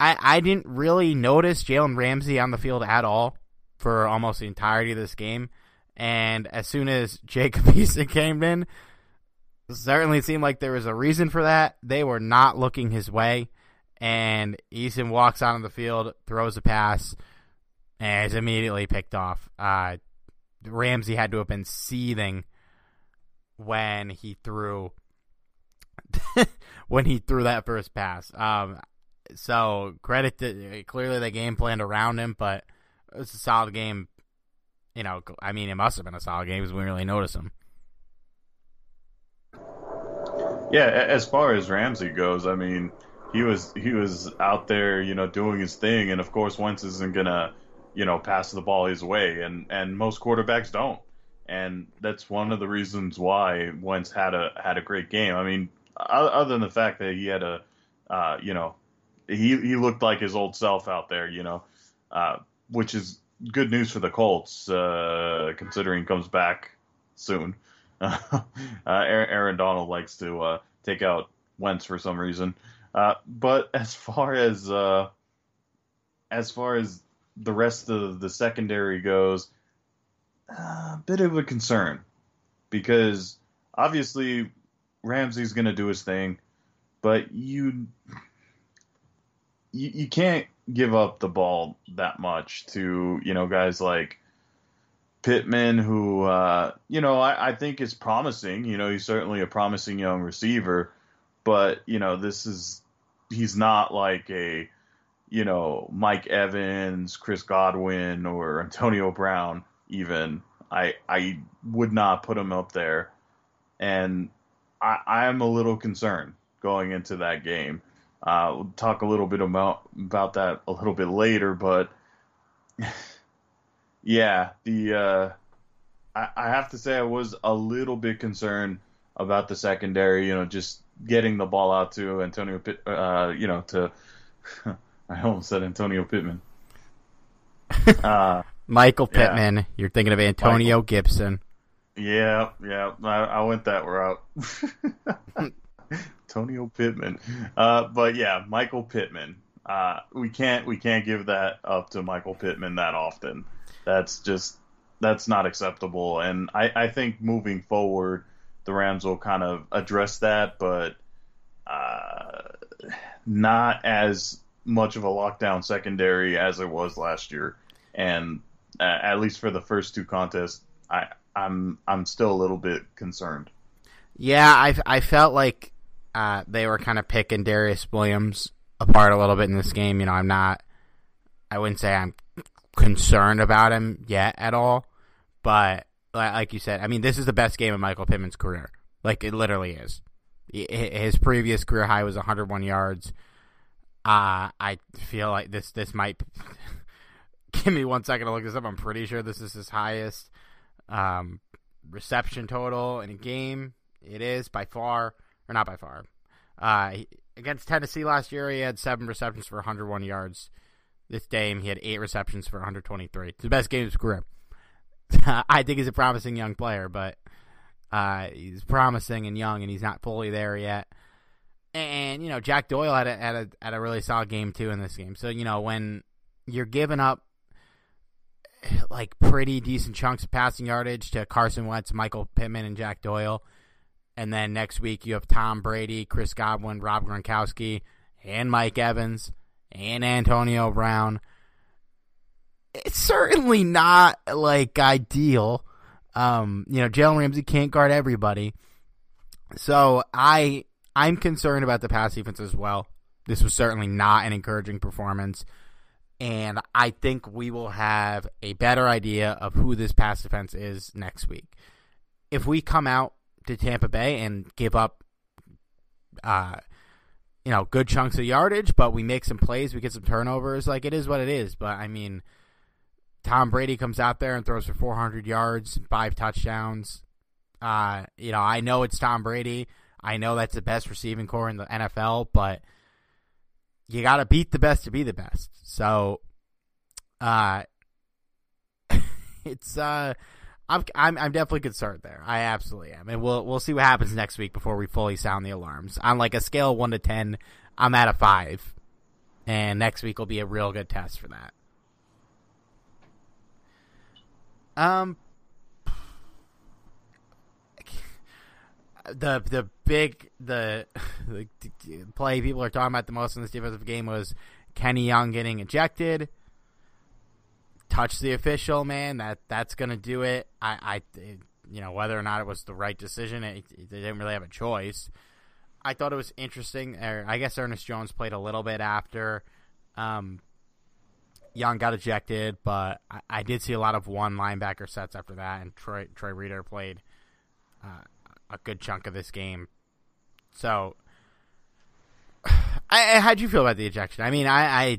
Speaker 2: I I didn't really notice Jalen Ramsey on the field at all for almost the entirety of this game, and as soon as Jacob Eason came in, certainly seemed like there was a reason for that. They were not looking his way, and Eason walks onto the field, throws a pass, and is immediately picked off. Uh, Ramsey had to have been seething when he threw when he threw that first pass. Um, so credit to clearly they game planned around him, but it was a solid game. You know, I mean, it must have been a solid game because we didn't really noticed him.
Speaker 3: Yeah, as far as Ramsey goes, I mean, he was he was out there, you know, doing his thing, and of course, Wentz isn't gonna you know, pass the ball his way, and and most quarterbacks don't, and that's one of the reasons why Wentz had a had a great game. I mean, other than the fact that he had a, uh, you know, he he looked like his old self out there, you know, uh, which is good news for the Colts, uh, considering he comes back soon. Uh, Aaron Donald likes to uh, take out Wentz for some reason, uh, but as far as uh, as far as the rest of the secondary goes, a bit of a concern. Because obviously Ramsey's going to do his thing, but you, you you can't give up the ball that much to you know guys like Pittman, who uh, you know I, I think is promising. You know he's certainly a promising young receiver, but you know this is he's not like a you know, Mike Evans, Chris Godwin, or Antonio Brown, even, I I would not put him up there, and I I'm a little concerned going into that game. Uh, we'll talk a little bit about about that a little bit later, but yeah, the uh, I, I have to say I was a little bit concerned about the secondary. You know, just getting the ball out to Antonio, uh, you know, to I almost said Antonio Pittman.
Speaker 2: Uh, Michael Pittman. Yeah. You're thinking of Antonio Michael. Gibson.
Speaker 3: Yeah, yeah. I, I went that route. Antonio Pittman. Uh, but yeah, Michael Pittman. Uh, we can't we can't give that up to Michael Pittman that often. That's just that's not acceptable. And I, I think moving forward, the Rams will kind of address that, but uh, not as much of a lockdown secondary as it was last year, and uh, at least for the first two contests, I I'm I'm still a little bit concerned.
Speaker 2: Yeah, I I felt like uh, they were kind of picking Darius Williams apart a little bit in this game. You know, I'm not. I wouldn't say I'm concerned about him yet at all, but like you said, I mean, this is the best game of Michael Pittman's career. Like it literally is. His previous career high was 101 yards. Uh, I feel like this this might. give me one second to look this up. I'm pretty sure this is his highest um, reception total in a game. It is by far, or not by far. Uh, against Tennessee last year, he had seven receptions for 101 yards. This game, he had eight receptions for 123. It's the best game of his career. I think he's a promising young player, but uh, he's promising and young, and he's not fully there yet. And you know, Jack Doyle had a, had a had a really solid game too in this game. So you know, when you're giving up like pretty decent chunks of passing yardage to Carson Wentz, Michael Pittman, and Jack Doyle, and then next week you have Tom Brady, Chris Godwin, Rob Gronkowski, and Mike Evans, and Antonio Brown. It's certainly not like ideal. Um, you know, Jalen Ramsey can't guard everybody. So I I'm concerned about the pass defense as well. This was certainly not an encouraging performance. And I think we will have a better idea of who this pass defense is next week. if we come out to Tampa Bay and give up, uh, you know, good chunks of yardage, but we make some plays, we get some turnovers. Like it is what it is. But I mean, Tom Brady comes out there and throws for 400 yards, five touchdowns. Uh, you know, I know it's Tom Brady. I know that's the best receiving corps in the NFL, but you got to beat the best to be the best. So, uh, it's uh, I'm I'm I'm definitely concerned there. I absolutely am, and we'll we'll see what happens next week before we fully sound the alarms. On like a scale of one to ten, I'm at a five, and next week will be a real good test for that. Um, the the big the, the play people are talking about the most in this defensive game was Kenny Young getting ejected. Touch the official, man. That that's gonna do it. I, I you know whether or not it was the right decision, it, it, they didn't really have a choice. I thought it was interesting. Or I guess Ernest Jones played a little bit after. Um, Young got ejected, but I, I, did see a lot of one linebacker sets after that, and Troy Troy Reeder played uh, a good chunk of this game. So, I, how'd you feel about the ejection? I mean, I, I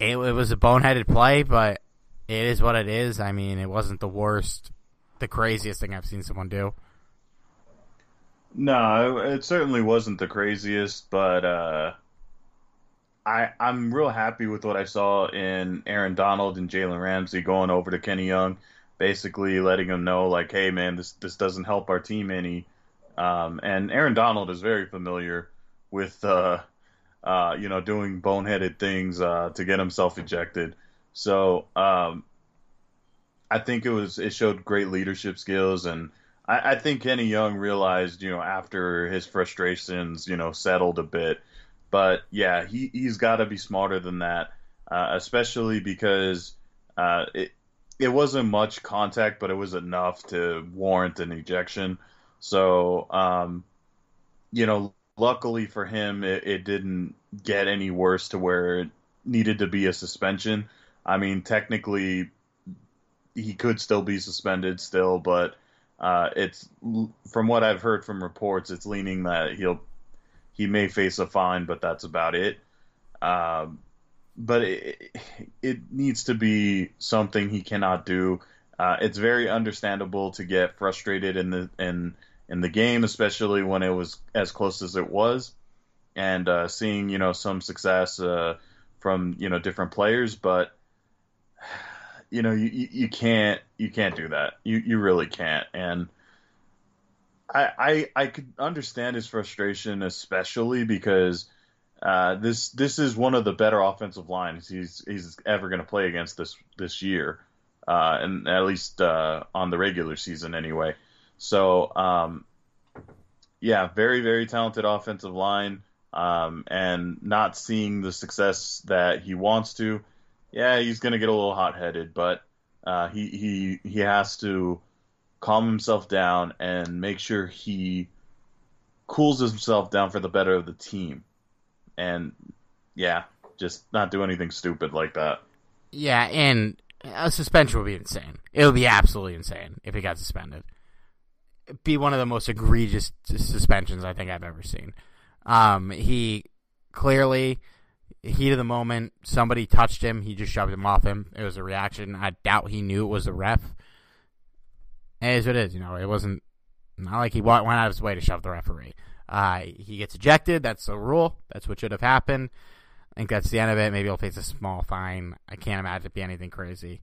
Speaker 2: it, it was a boneheaded play, but it is what it is. I mean, it wasn't the worst, the craziest thing I've seen someone do.
Speaker 3: No, it certainly wasn't the craziest, but uh, I I'm real happy with what I saw in Aaron Donald and Jalen Ramsey going over to Kenny Young, basically letting him know like, hey man, this this doesn't help our team any. Um, and Aaron Donald is very familiar with uh, uh, you know doing boneheaded things uh, to get himself ejected. So um, I think it was it showed great leadership skills and. I, I think Kenny Young realized, you know, after his frustrations, you know, settled a bit, but yeah, he he's got to be smarter than that, uh, especially because uh, it it wasn't much contact, but it was enough to warrant an ejection. So, um, you know, luckily for him, it, it didn't get any worse to where it needed to be a suspension. I mean, technically, he could still be suspended still, but uh, it's from what I've heard from reports, it's leaning that he'll he may face a fine, but that's about it. Um, but it, it needs to be something he cannot do. Uh, it's very understandable to get frustrated in the in in the game, especially when it was as close as it was, and uh, seeing you know some success uh, from you know different players. But you know you, you can't you can't do that. You you really can't. And I, I I could understand his frustration, especially because uh, this this is one of the better offensive lines he's he's ever going to play against this this year, uh, and at least uh, on the regular season anyway. So um, yeah, very very talented offensive line, um, and not seeing the success that he wants to. Yeah, he's going to get a little hot headed, but uh, he he he has to calm himself down and make sure he cools himself down for the better of the team. And yeah, just not do anything stupid like that.
Speaker 2: Yeah, and a suspension would be insane. It would be absolutely insane if he got suspended. Be one of the most egregious suspensions I think I've ever seen. Um, he clearly heat of the moment, somebody touched him, he just shoved him off him. It was a reaction. I doubt he knew it was a ref. What it is. You know, it wasn't not like he went out of his way to shove the referee. Uh, he gets ejected. That's the rule. That's what should have happened. I think that's the end of it. Maybe he'll face a small fine. I can't imagine it be anything crazy.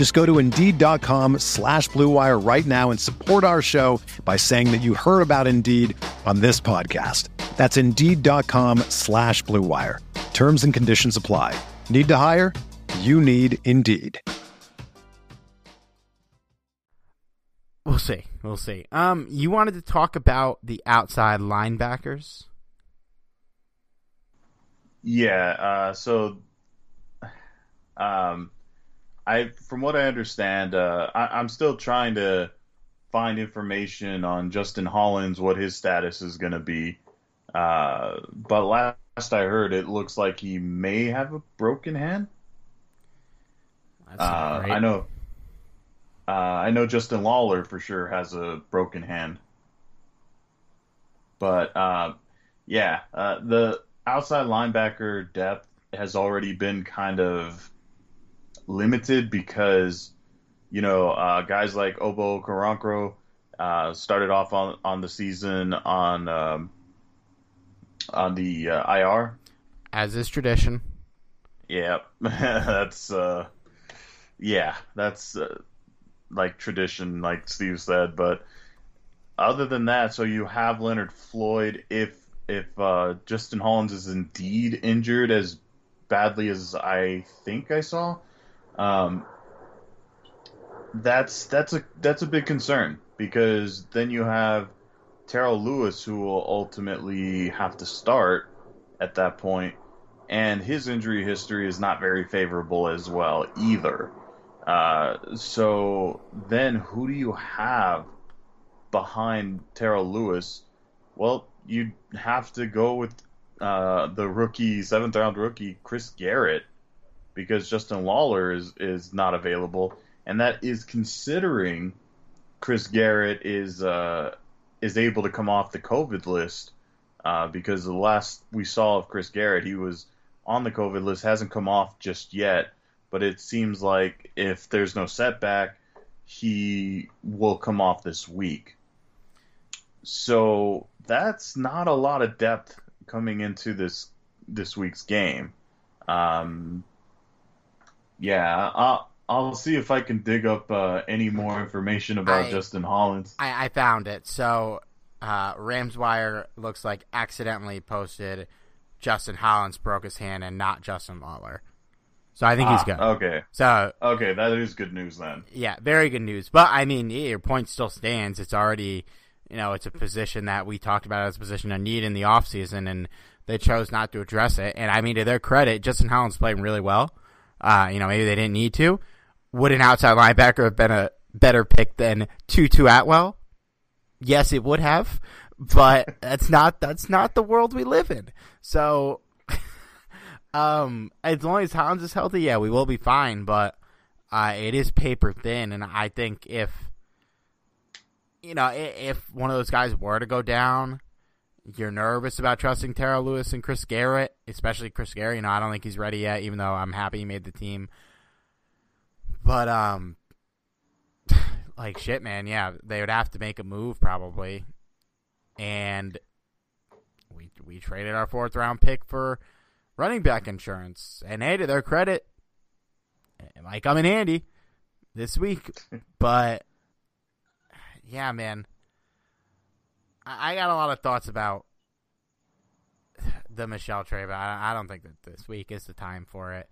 Speaker 5: Just go to Indeed.com slash BlueWire right now and support our show by saying that you heard about Indeed on this podcast. That's Indeed.com slash BlueWire. Terms and conditions apply. Need to hire? You need Indeed.
Speaker 2: We'll see. We'll see. Um, you wanted to talk about the outside linebackers.
Speaker 3: Yeah. Uh, so, um, I from what I understand, uh, I, I'm still trying to find information on Justin Hollins, what his status is going to be. Uh, but last I heard, it looks like he may have a broken hand. Uh. I know. Uh, I know Justin Lawler for sure has a broken hand. But uh, yeah, uh, the outside linebacker depth has already been kind of limited because you know uh, guys like Obo Okoronkwo uh, started off on on the season on um, on the uh, IR.
Speaker 2: As is tradition.
Speaker 3: Yeah, that's uh, yeah, that's uh, like tradition, like Steve said. But other than that, so you have Leonard Floyd. If if uh, Justin Hollins is indeed injured as badly as I think I saw, um, that's that's a that's a big concern because then you have Terrell Lewis who will ultimately have to start at that point and his injury history is not very favorable as well either. Uh, so then, who do you have behind Terrell Lewis? Well, you'd have to go with uh, the rookie, seventh round rookie, Chris Garrett, because Justin Lawler is is not available, and that is considering Chris Garrett is uh, is able to come off the COVID list. Uh, because the last we saw of Chris Garrett, he was on the COVID list, hasn't come off just yet, but it seems like if there's no setback, he will come off this week. So that's not a lot of depth coming into this this week's game. Um, yeah, I'll, I'll see if I can dig up uh, any more information about
Speaker 2: I-
Speaker 3: Justin Hollins.
Speaker 2: I, I found it. So, uh, Ramswire looks like accidentally posted Justin Hollins broke his hand and not Justin Lawler. So I think he's
Speaker 3: Ah,
Speaker 2: good.
Speaker 3: Okay,
Speaker 2: So
Speaker 3: okay, that is good news then.
Speaker 2: yeah, very good news. But I mean, yeah, your point still stands. It's already, you know, it's a position that we talked about as a position of need in the offseason, and they chose not to address it. And I mean, to their credit, Justin Hollins playing really well. Uh, you know, maybe they didn't need to. Would an outside linebacker have been a better pick than Tutu Atwell? Yes, it would have, but that's not that's not the world we live in. So, um, as long as Hollins is healthy, yeah, we will be fine. But uh, it is paper thin, and I think if you know if one of those guys were to go down, you're nervous about trusting Terrell Lewis and Chris Garrett, especially Chris Garrett. You know, I don't think he's ready yet, even though I'm happy he made the team. But um, like shit, man. Yeah, they would have to make a move probably, and we we traded our fourth round pick for running back insurance. And hey, to their credit, it might come in handy this week. but yeah, man, I, I got a lot of thoughts about the Michel but I, I don't think that this week is the time for it.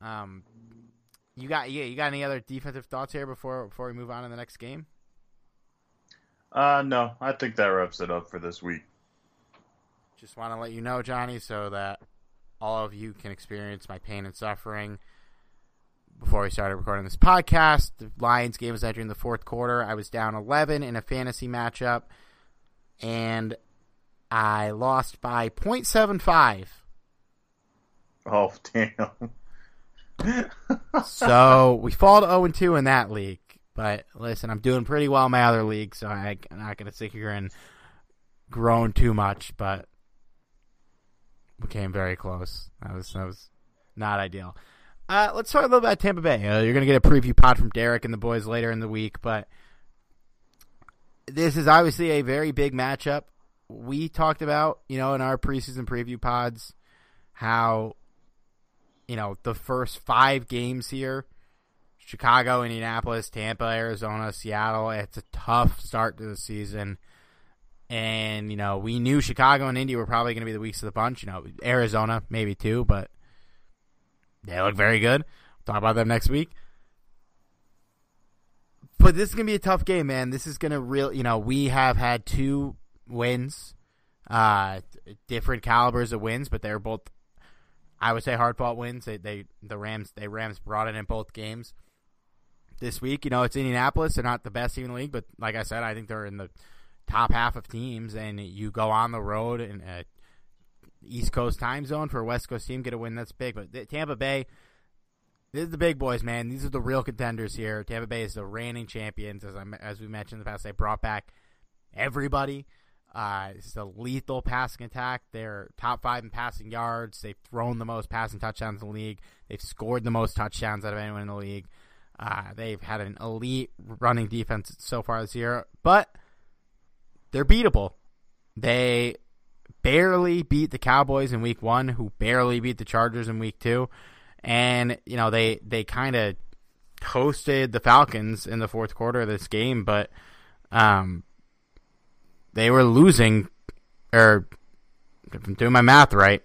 Speaker 2: Um, you got yeah, you got any other defensive thoughts here before before we move on to the next game?
Speaker 3: Uh, no, I think that wraps it up for this week.
Speaker 2: Just want to let you know, Johnny, so that all of you can experience my pain and suffering. Before we started recording this podcast, the Lions game was entering the fourth quarter. I was down 11 in a fantasy matchup, and I lost by 0.75.
Speaker 3: Oh, damn.
Speaker 2: so we fall to 0 2 in that league. But listen, I'm doing pretty well in my other league, so I, I'm not going to sit here and groan too much. But we came very close. That was that was not ideal. Uh, let's talk a little about Tampa Bay. Uh, you're going to get a preview pod from Derek and the boys later in the week, but this is obviously a very big matchup we talked about, you know, in our preseason preview pods, how, you know, the first five games here Chicago, Indianapolis, Tampa, Arizona, Seattle. It's a tough start to the season. And, you know, we knew Chicago and Indy were probably going to be the weeks of the bunch. You know, Arizona, maybe too, but they look very good. Talk about them next week. But this is to be a tough game, man. This is to real, you know, we have had two wins, uh, different calibers of wins, but they're both, I would say, hard fought wins. They, they, the Rams, they Rams brought it in both games this week. You know, it's Indianapolis. They're not the best team in the league, but like I said, I think they're in the top half of teams. And you go on the road in East Coast time zone for a West Coast team, get a win that's big. But Tampa Bay, this is the big boys, man. These are the real contenders here. Tampa Bay is the reigning champions, as I as we mentioned in the past. They brought back everybody. Uh, it's a lethal passing attack. They're top five in passing yards. They've thrown the most passing touchdowns in the league. They've scored the most touchdowns out of anyone in the league. Uh, they've had an elite running defense so far this year, but they're beatable. They barely beat the Cowboys in week one, who barely beat the Chargers in week two. And, you know, they, they kind of hosted the Falcons in the fourth quarter of this game, but um, they were losing, or if I'm doing my math right,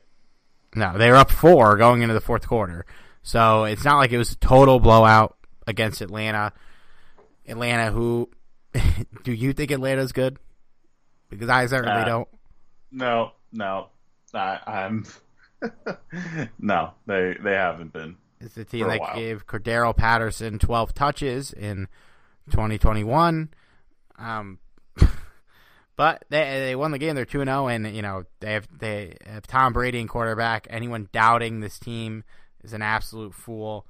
Speaker 2: no, they were up four going into the fourth quarter. So it's not like it was a total blowout against Atlanta. Atlanta, who do you think Atlanta's good? Because I certainly uh, don't.
Speaker 3: No, no, I, I'm no, they they haven't been.
Speaker 2: It's the team that gave Cordarrelle Patterson 12 touches in 2021. Um, but they they won the game. They're 2 0 and you know, they have they have Tom Brady in quarterback. Anyone doubting this team is an absolute fool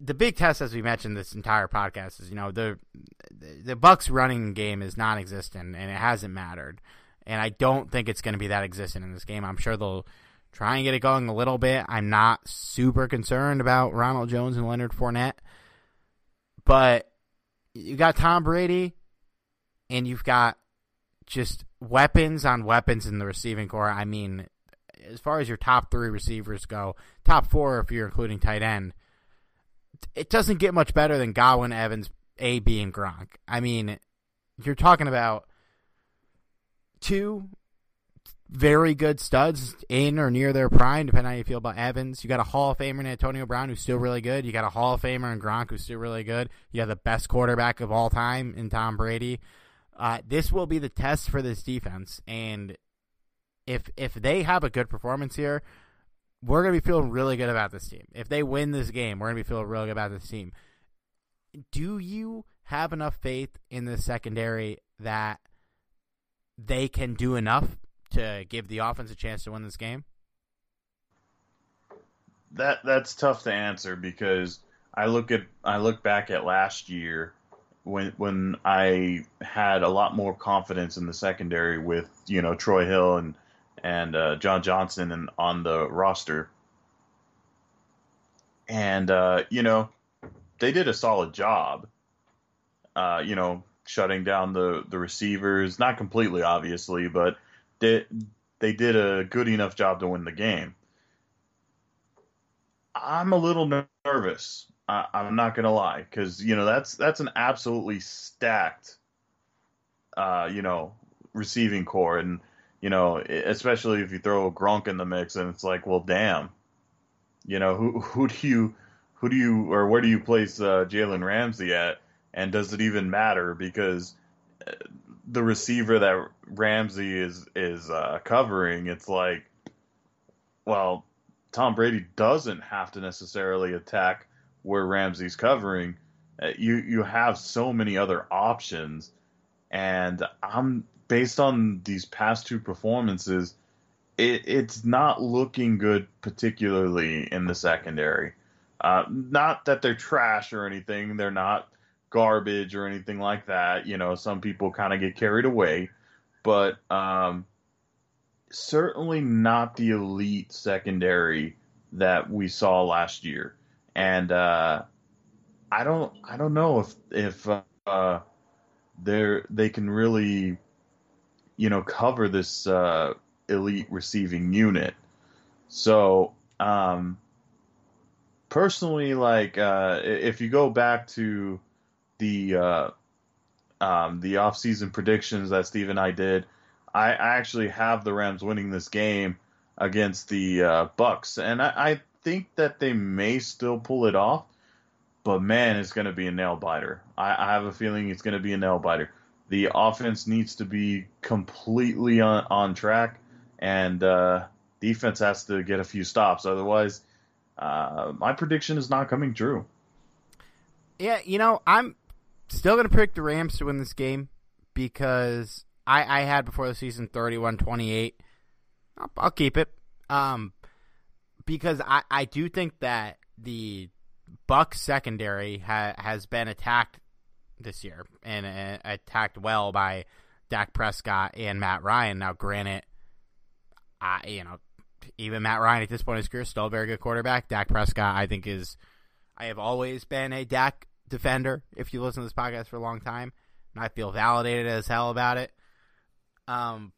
Speaker 2: the big test, as we mentioned this entire podcast, is you know the the Bucs running game is non-existent and it hasn't mattered, and I don't think it's going to be that existent in this game. I'm sure they'll try and get it going a little bit. I'm not super concerned about Ronald Jones and Leonard Fournette, but you got Tom Brady, and you've got just weapons on weapons in the receiving corps. I mean, as far as your top three receivers go, top four if you're including tight end it doesn't get much better than Godwin, Evans, AB, and Gronk. I mean, you're talking about two very good studs in or near their prime, depending on how you feel about Evans. You got a Hall of Famer in Antonio Brown who's still really good. You got a Hall of Famer in Gronk who's still really good. You have the best quarterback of all time in Tom Brady. Uh, this will be the test for this defense, and if if they have a good performance here, we're to be feeling really good about this team. If they win this game, we're to be feeling really good about this team. Do you have enough faith in the secondary that they can do enough to give the offense a chance to win this game?
Speaker 3: That that's tough to answer because I look at I look back at last year when when I had a lot more confidence in the secondary with you know Troy Hill and and uh, John Johnson and on the roster. And uh, you know, they did a solid job. Uh, you know, shutting down the the receivers, not completely obviously, but they they did a good enough job to win the game. I'm a little nervous. I, I'm not gonna lie, because you know that's that's an absolutely stacked, uh, you know, receiving corps, and you know, especially if you throw a Gronk in the mix, and it's like, well, damn, you know, who who do you who do you or where do you place uh, Jalen Ramsey at, and does it even matter because uh, the receiver that Ramsey is is uh, covering, it's like, well, Tom Brady doesn't have to necessarily attack where Ramsey's covering. Uh, you you have so many other options, and I'm based on these past two performances, it, it's not looking good, particularly in the secondary. Uh, not that they're trash or anything; they're not garbage or anything like that. You know, some people kind of get carried away, but um, certainly not the elite secondary that we saw last year. And uh, I don't, I don't know if if uh, they can really you know, cover this uh, elite receiving unit. So, um, personally, like uh, if you go back to the uh, um, the offseason predictions that Steve and I did, I, I actually have the Rams winning this game against the uh, Bucs, and I, I think that they may still pull it off. But man, it's going to be a nail biter. I, I have a feeling it's going to be a nail biter. The offense needs to be completely on, on track, and uh, defense has to get a few stops. Otherwise, uh, my prediction is not coming true.
Speaker 2: Yeah, you know, I'm still going to pick the Rams to win this game because I, I had before the season 31 28. I'll, I'll keep it. Um, because I, I do think that the Buc secondary ha, has been attacked this year and uh, attacked well by Dak Prescott and Matt Ryan. Now, granted, I you know even Matt Ryan at this point in his career is still a very good quarterback. Dak Prescott, I think, is I have always been a Dak defender. If you listen to this podcast for a long time, and I feel validated as hell about it. Um,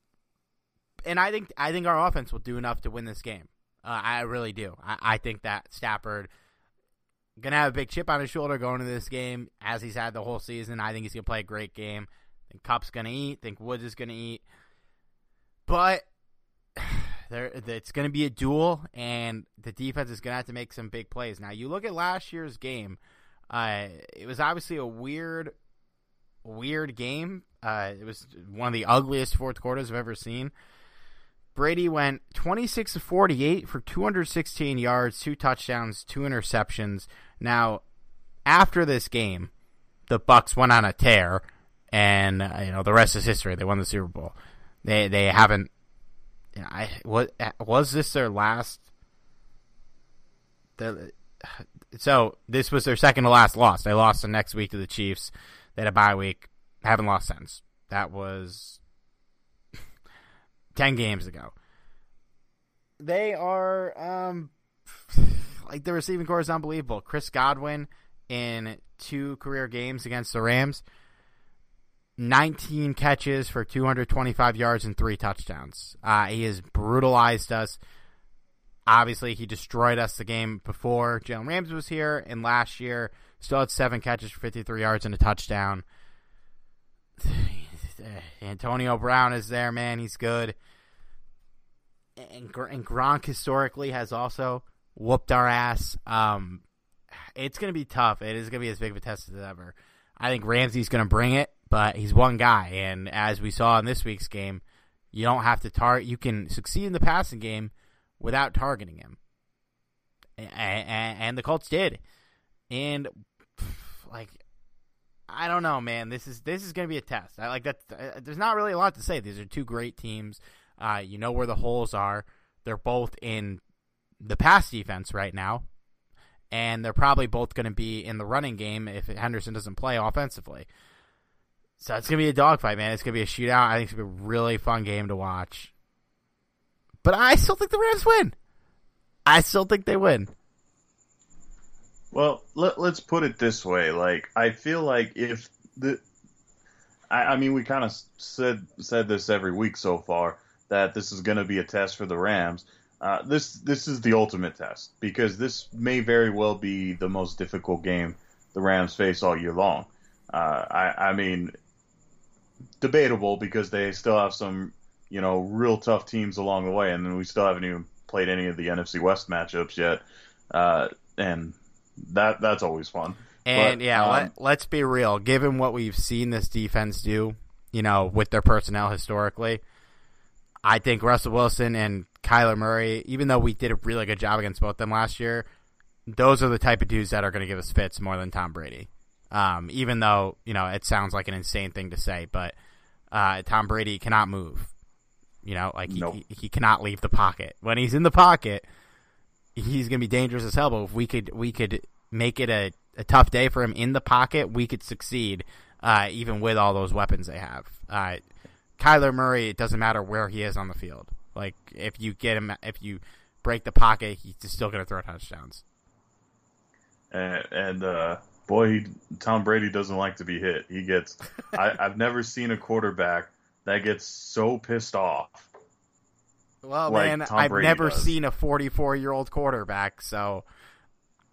Speaker 2: and I think I think our offense will do enough to win this game. Uh, I really do. I, I think that Stafford gonna have a big chip on his shoulder going into this game, as he's had the whole season. I think he's gonna play a great game. I think Kupp's gonna eat. I think Woods is gonna eat. But there, it's gonna be a duel, and the defense is gonna have to make some big plays. Now, you look at last year's game. Uh, it was obviously a weird, weird game. Uh, it was one of the ugliest fourth quarters I've ever seen. Brady went 26 to 48 for 216 yards, two touchdowns, two interceptions. Now, after this game, the Bucs went on a tear, and uh, you know the rest is history. They won the Super Bowl. They they haven't. You know, I was was this their last? The, so this was their second to last loss. They lost the next week to the Chiefs. They had a bye week. Haven't lost since. That was 10 games ago. They are, um, like, the receiving corps is unbelievable. Chris Godwin in two career games against the Rams, 19 catches for 225 yards and three touchdowns. Uh, he has brutalized us. Obviously, he destroyed us the game before Jalen Ramsey was here, and last year still had seven catches for 53 yards and a touchdown. Antonio Brown is there, man. He's good. And, and Gronk historically has also whooped our ass. Um, it's going to be tough. It is going to be as big of a test as ever. I think Ramsey's going to bring it, but he's one guy. And as we saw in this week's game, you don't have to target. You can succeed in the passing game without targeting him. And, and, the Colts did. And, like, I don't know, man. This is this is going to be a test. I like that. Uh, there's not really a lot to say. These are two great teams. Uh, you know where the holes are. They're both in the pass defense right now, and they're probably both going to be in the running game if Henderson doesn't play offensively. So it's going to be a dogfight, man. It's going to be a shootout. I think it's going to be a really fun game to watch. But I still think the Rams win. I still think they win.
Speaker 3: Well, let, us put it this way. Like, I feel like if the, I, I mean, we kind of said said this every week so far that this is going to be a test for the Rams. Uh, this this is the ultimate test because this may very well be the most difficult game the Rams face all year long. Uh, I, I mean, debatable because they still have some you know real tough teams along the way, and we still haven't even played any of the NFC West matchups yet. Uh, and that that's always fun.
Speaker 2: And but, yeah, um, let, us be real. Given what we've seen this defense do, you know, with their personnel historically, I think Russell Wilson and Kyler Murray, even though we did a really good job against both them last year, those are the type of dudes that are going to give us fits more than Tom Brady. Um, even though you know it sounds like an insane thing to say, but uh, Tom Brady cannot move. You know, like he, nope. he, he cannot leave the pocket. When he's in the pocket, he's going to be dangerous as hell. But if we could we could make it a, a tough day for him in the pocket, we could succeed uh, even with all those weapons they have. Uh, Kyler Murray, it doesn't matter where he is on the field. Like if you get him, if you break the pocket, he's still going to throw touchdowns.
Speaker 3: And, and uh, boy, he, Tom Brady doesn't like to be hit. He gets. I, I've never seen a quarterback that gets so pissed off.
Speaker 2: Well,
Speaker 3: like
Speaker 2: man, I've never
Speaker 3: does.
Speaker 2: seen a 44 year old quarterback, so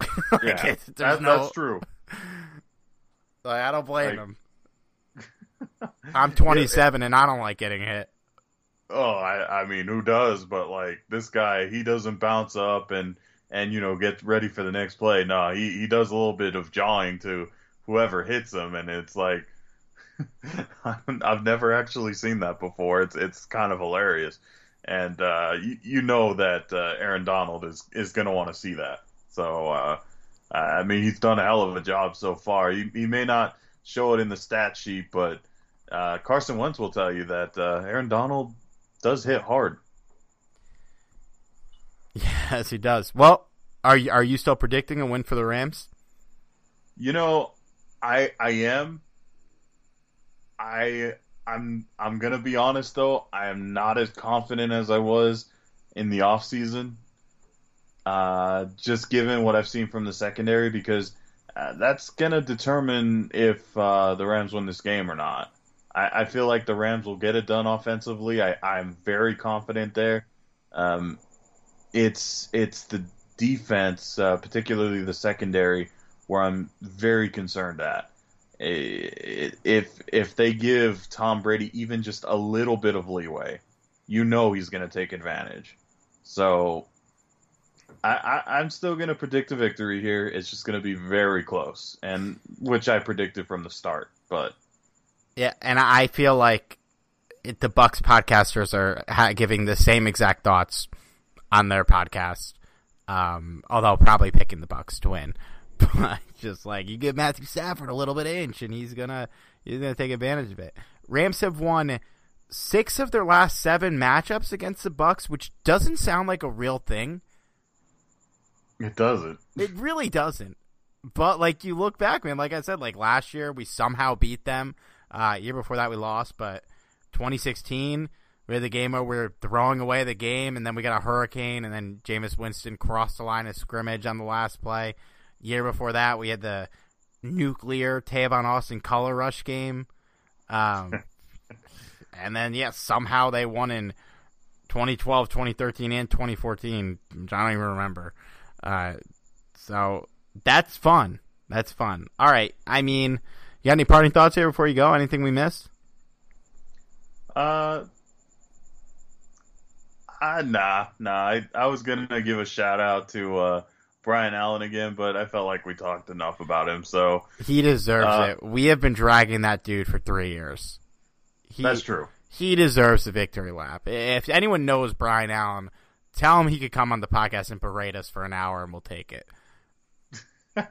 Speaker 2: like,
Speaker 3: Yeah, that-
Speaker 2: no,
Speaker 3: that's true.
Speaker 2: like, I don't blame
Speaker 3: Like-
Speaker 2: him. I'm 27 and I don't like getting hit.
Speaker 3: Oh, I, I mean, who does? But like this guy, he doesn't bounce up and and you know get ready for the next play. No, he he does a little bit of jawing to whoever hits him, and it's like I've never actually seen that before. It's it's kind of hilarious, and uh, you you know that uh, Aaron Donald is is going to want to see that. So uh, I mean, he's done a hell of a job so far. He he may not show it in the stat sheet, but uh, Carson Wentz will tell you that uh, Aaron Donald does hit hard.
Speaker 2: Yes, he does. Well, are you, are you still predicting a win for the Rams?
Speaker 3: You know, I I am. I I'm I'm gonna be honest though. I am not as confident as I was in the off season. Uh, just given what I've seen from the secondary, because uh, that's gonna determine if uh, the Rams win this game or not. I, I feel like the Rams will get it done offensively. I, I'm very confident there. Um, it's it's the defense, uh, particularly the secondary, where I'm very concerned at. I- If if they give Tom Brady even just a little bit of leeway, you know he's going to take advantage. So I, I, I'm still going to predict a victory here. It's just going to be very close, and which I predicted from the start. But
Speaker 2: Yeah, and I feel like it, the Bucs podcasters are giving the same exact thoughts on their podcast. Um, although probably picking the Bucs to win, but just like you give Matthew Stafford a little bit of inch, and he's gonna he's gonna take advantage of it. Rams have won six of their last seven matchups against the Bucs, which doesn't sound like a real thing.
Speaker 3: it doesn't.
Speaker 2: It really doesn't. But like you look back, man, like I said, like last year we somehow beat them. Uh, year before that we lost, but 2016 we had the game where we were throwing away the game, and then we got a hurricane, and then Jameis Winston crossed the line of scrimmage on the last play. Year before that we had the nuclear Tavon Austin color rush game, um, and then yeah, somehow they won in 2012, 2013, and 2014. Which I don't even remember. Uh, so that's fun. That's fun. All right. I mean, you got any parting thoughts here before you go? Anything we missed?
Speaker 3: Uh, uh nah, nah. I, I was gonna give a shout out to uh, Brian Allen again, but I felt like we talked enough about him. So
Speaker 2: He deserves
Speaker 3: Uh,
Speaker 2: it. We have been dragging that dude for three years. He,
Speaker 3: that's true.
Speaker 2: He deserves the victory lap. If anyone knows Brian Allen, tell him he could come on the podcast and berate us for an hour, and we'll take it.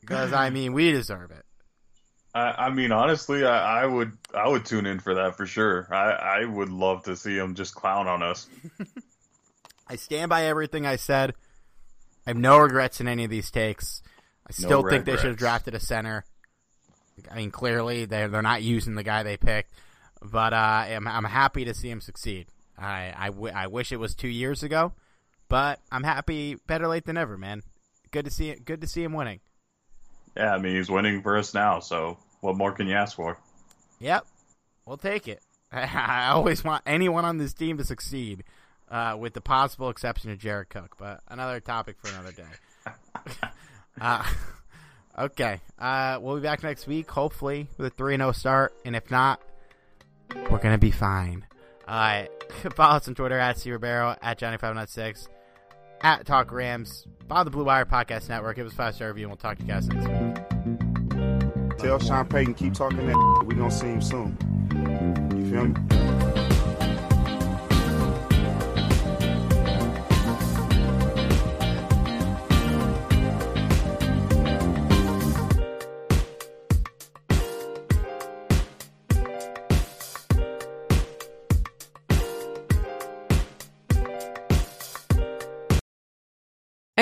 Speaker 2: Because I mean, we deserve it.
Speaker 3: I, I mean, honestly, I, I would I would tune in for that for sure. I, I would love to see him just clown on us.
Speaker 2: I stand by everything I said. I have no regrets in any of these takes. I still think they should have drafted a center. I mean, clearly they're they're not using the guy they picked, but uh, I'm I'm happy to see him succeed. I I, w- I wish it was two years ago, but I'm happy. Better late than ever, man. Good to see it. Good to see him winning.
Speaker 3: Yeah, I mean, he's winning for us now. So what more can you ask for?
Speaker 2: Yep, we'll take it. I always want anyone on this team to succeed, uh, with the possible exception of Jared Cook. But another topic for another day. uh, okay, uh, we'll be back next week, hopefully with a 3 0 start, and if not, we're gonna be fine. Uh, follow us on Twitter at C Ribeiro at Johnny Five Not Six at Talk Rams. Follow the Blue Wire Podcast Network. Give us a five star review, and we'll talk to you guys next week.
Speaker 1: Tell Sean Payton keep talking that. We're gonna see him soon. You feel me?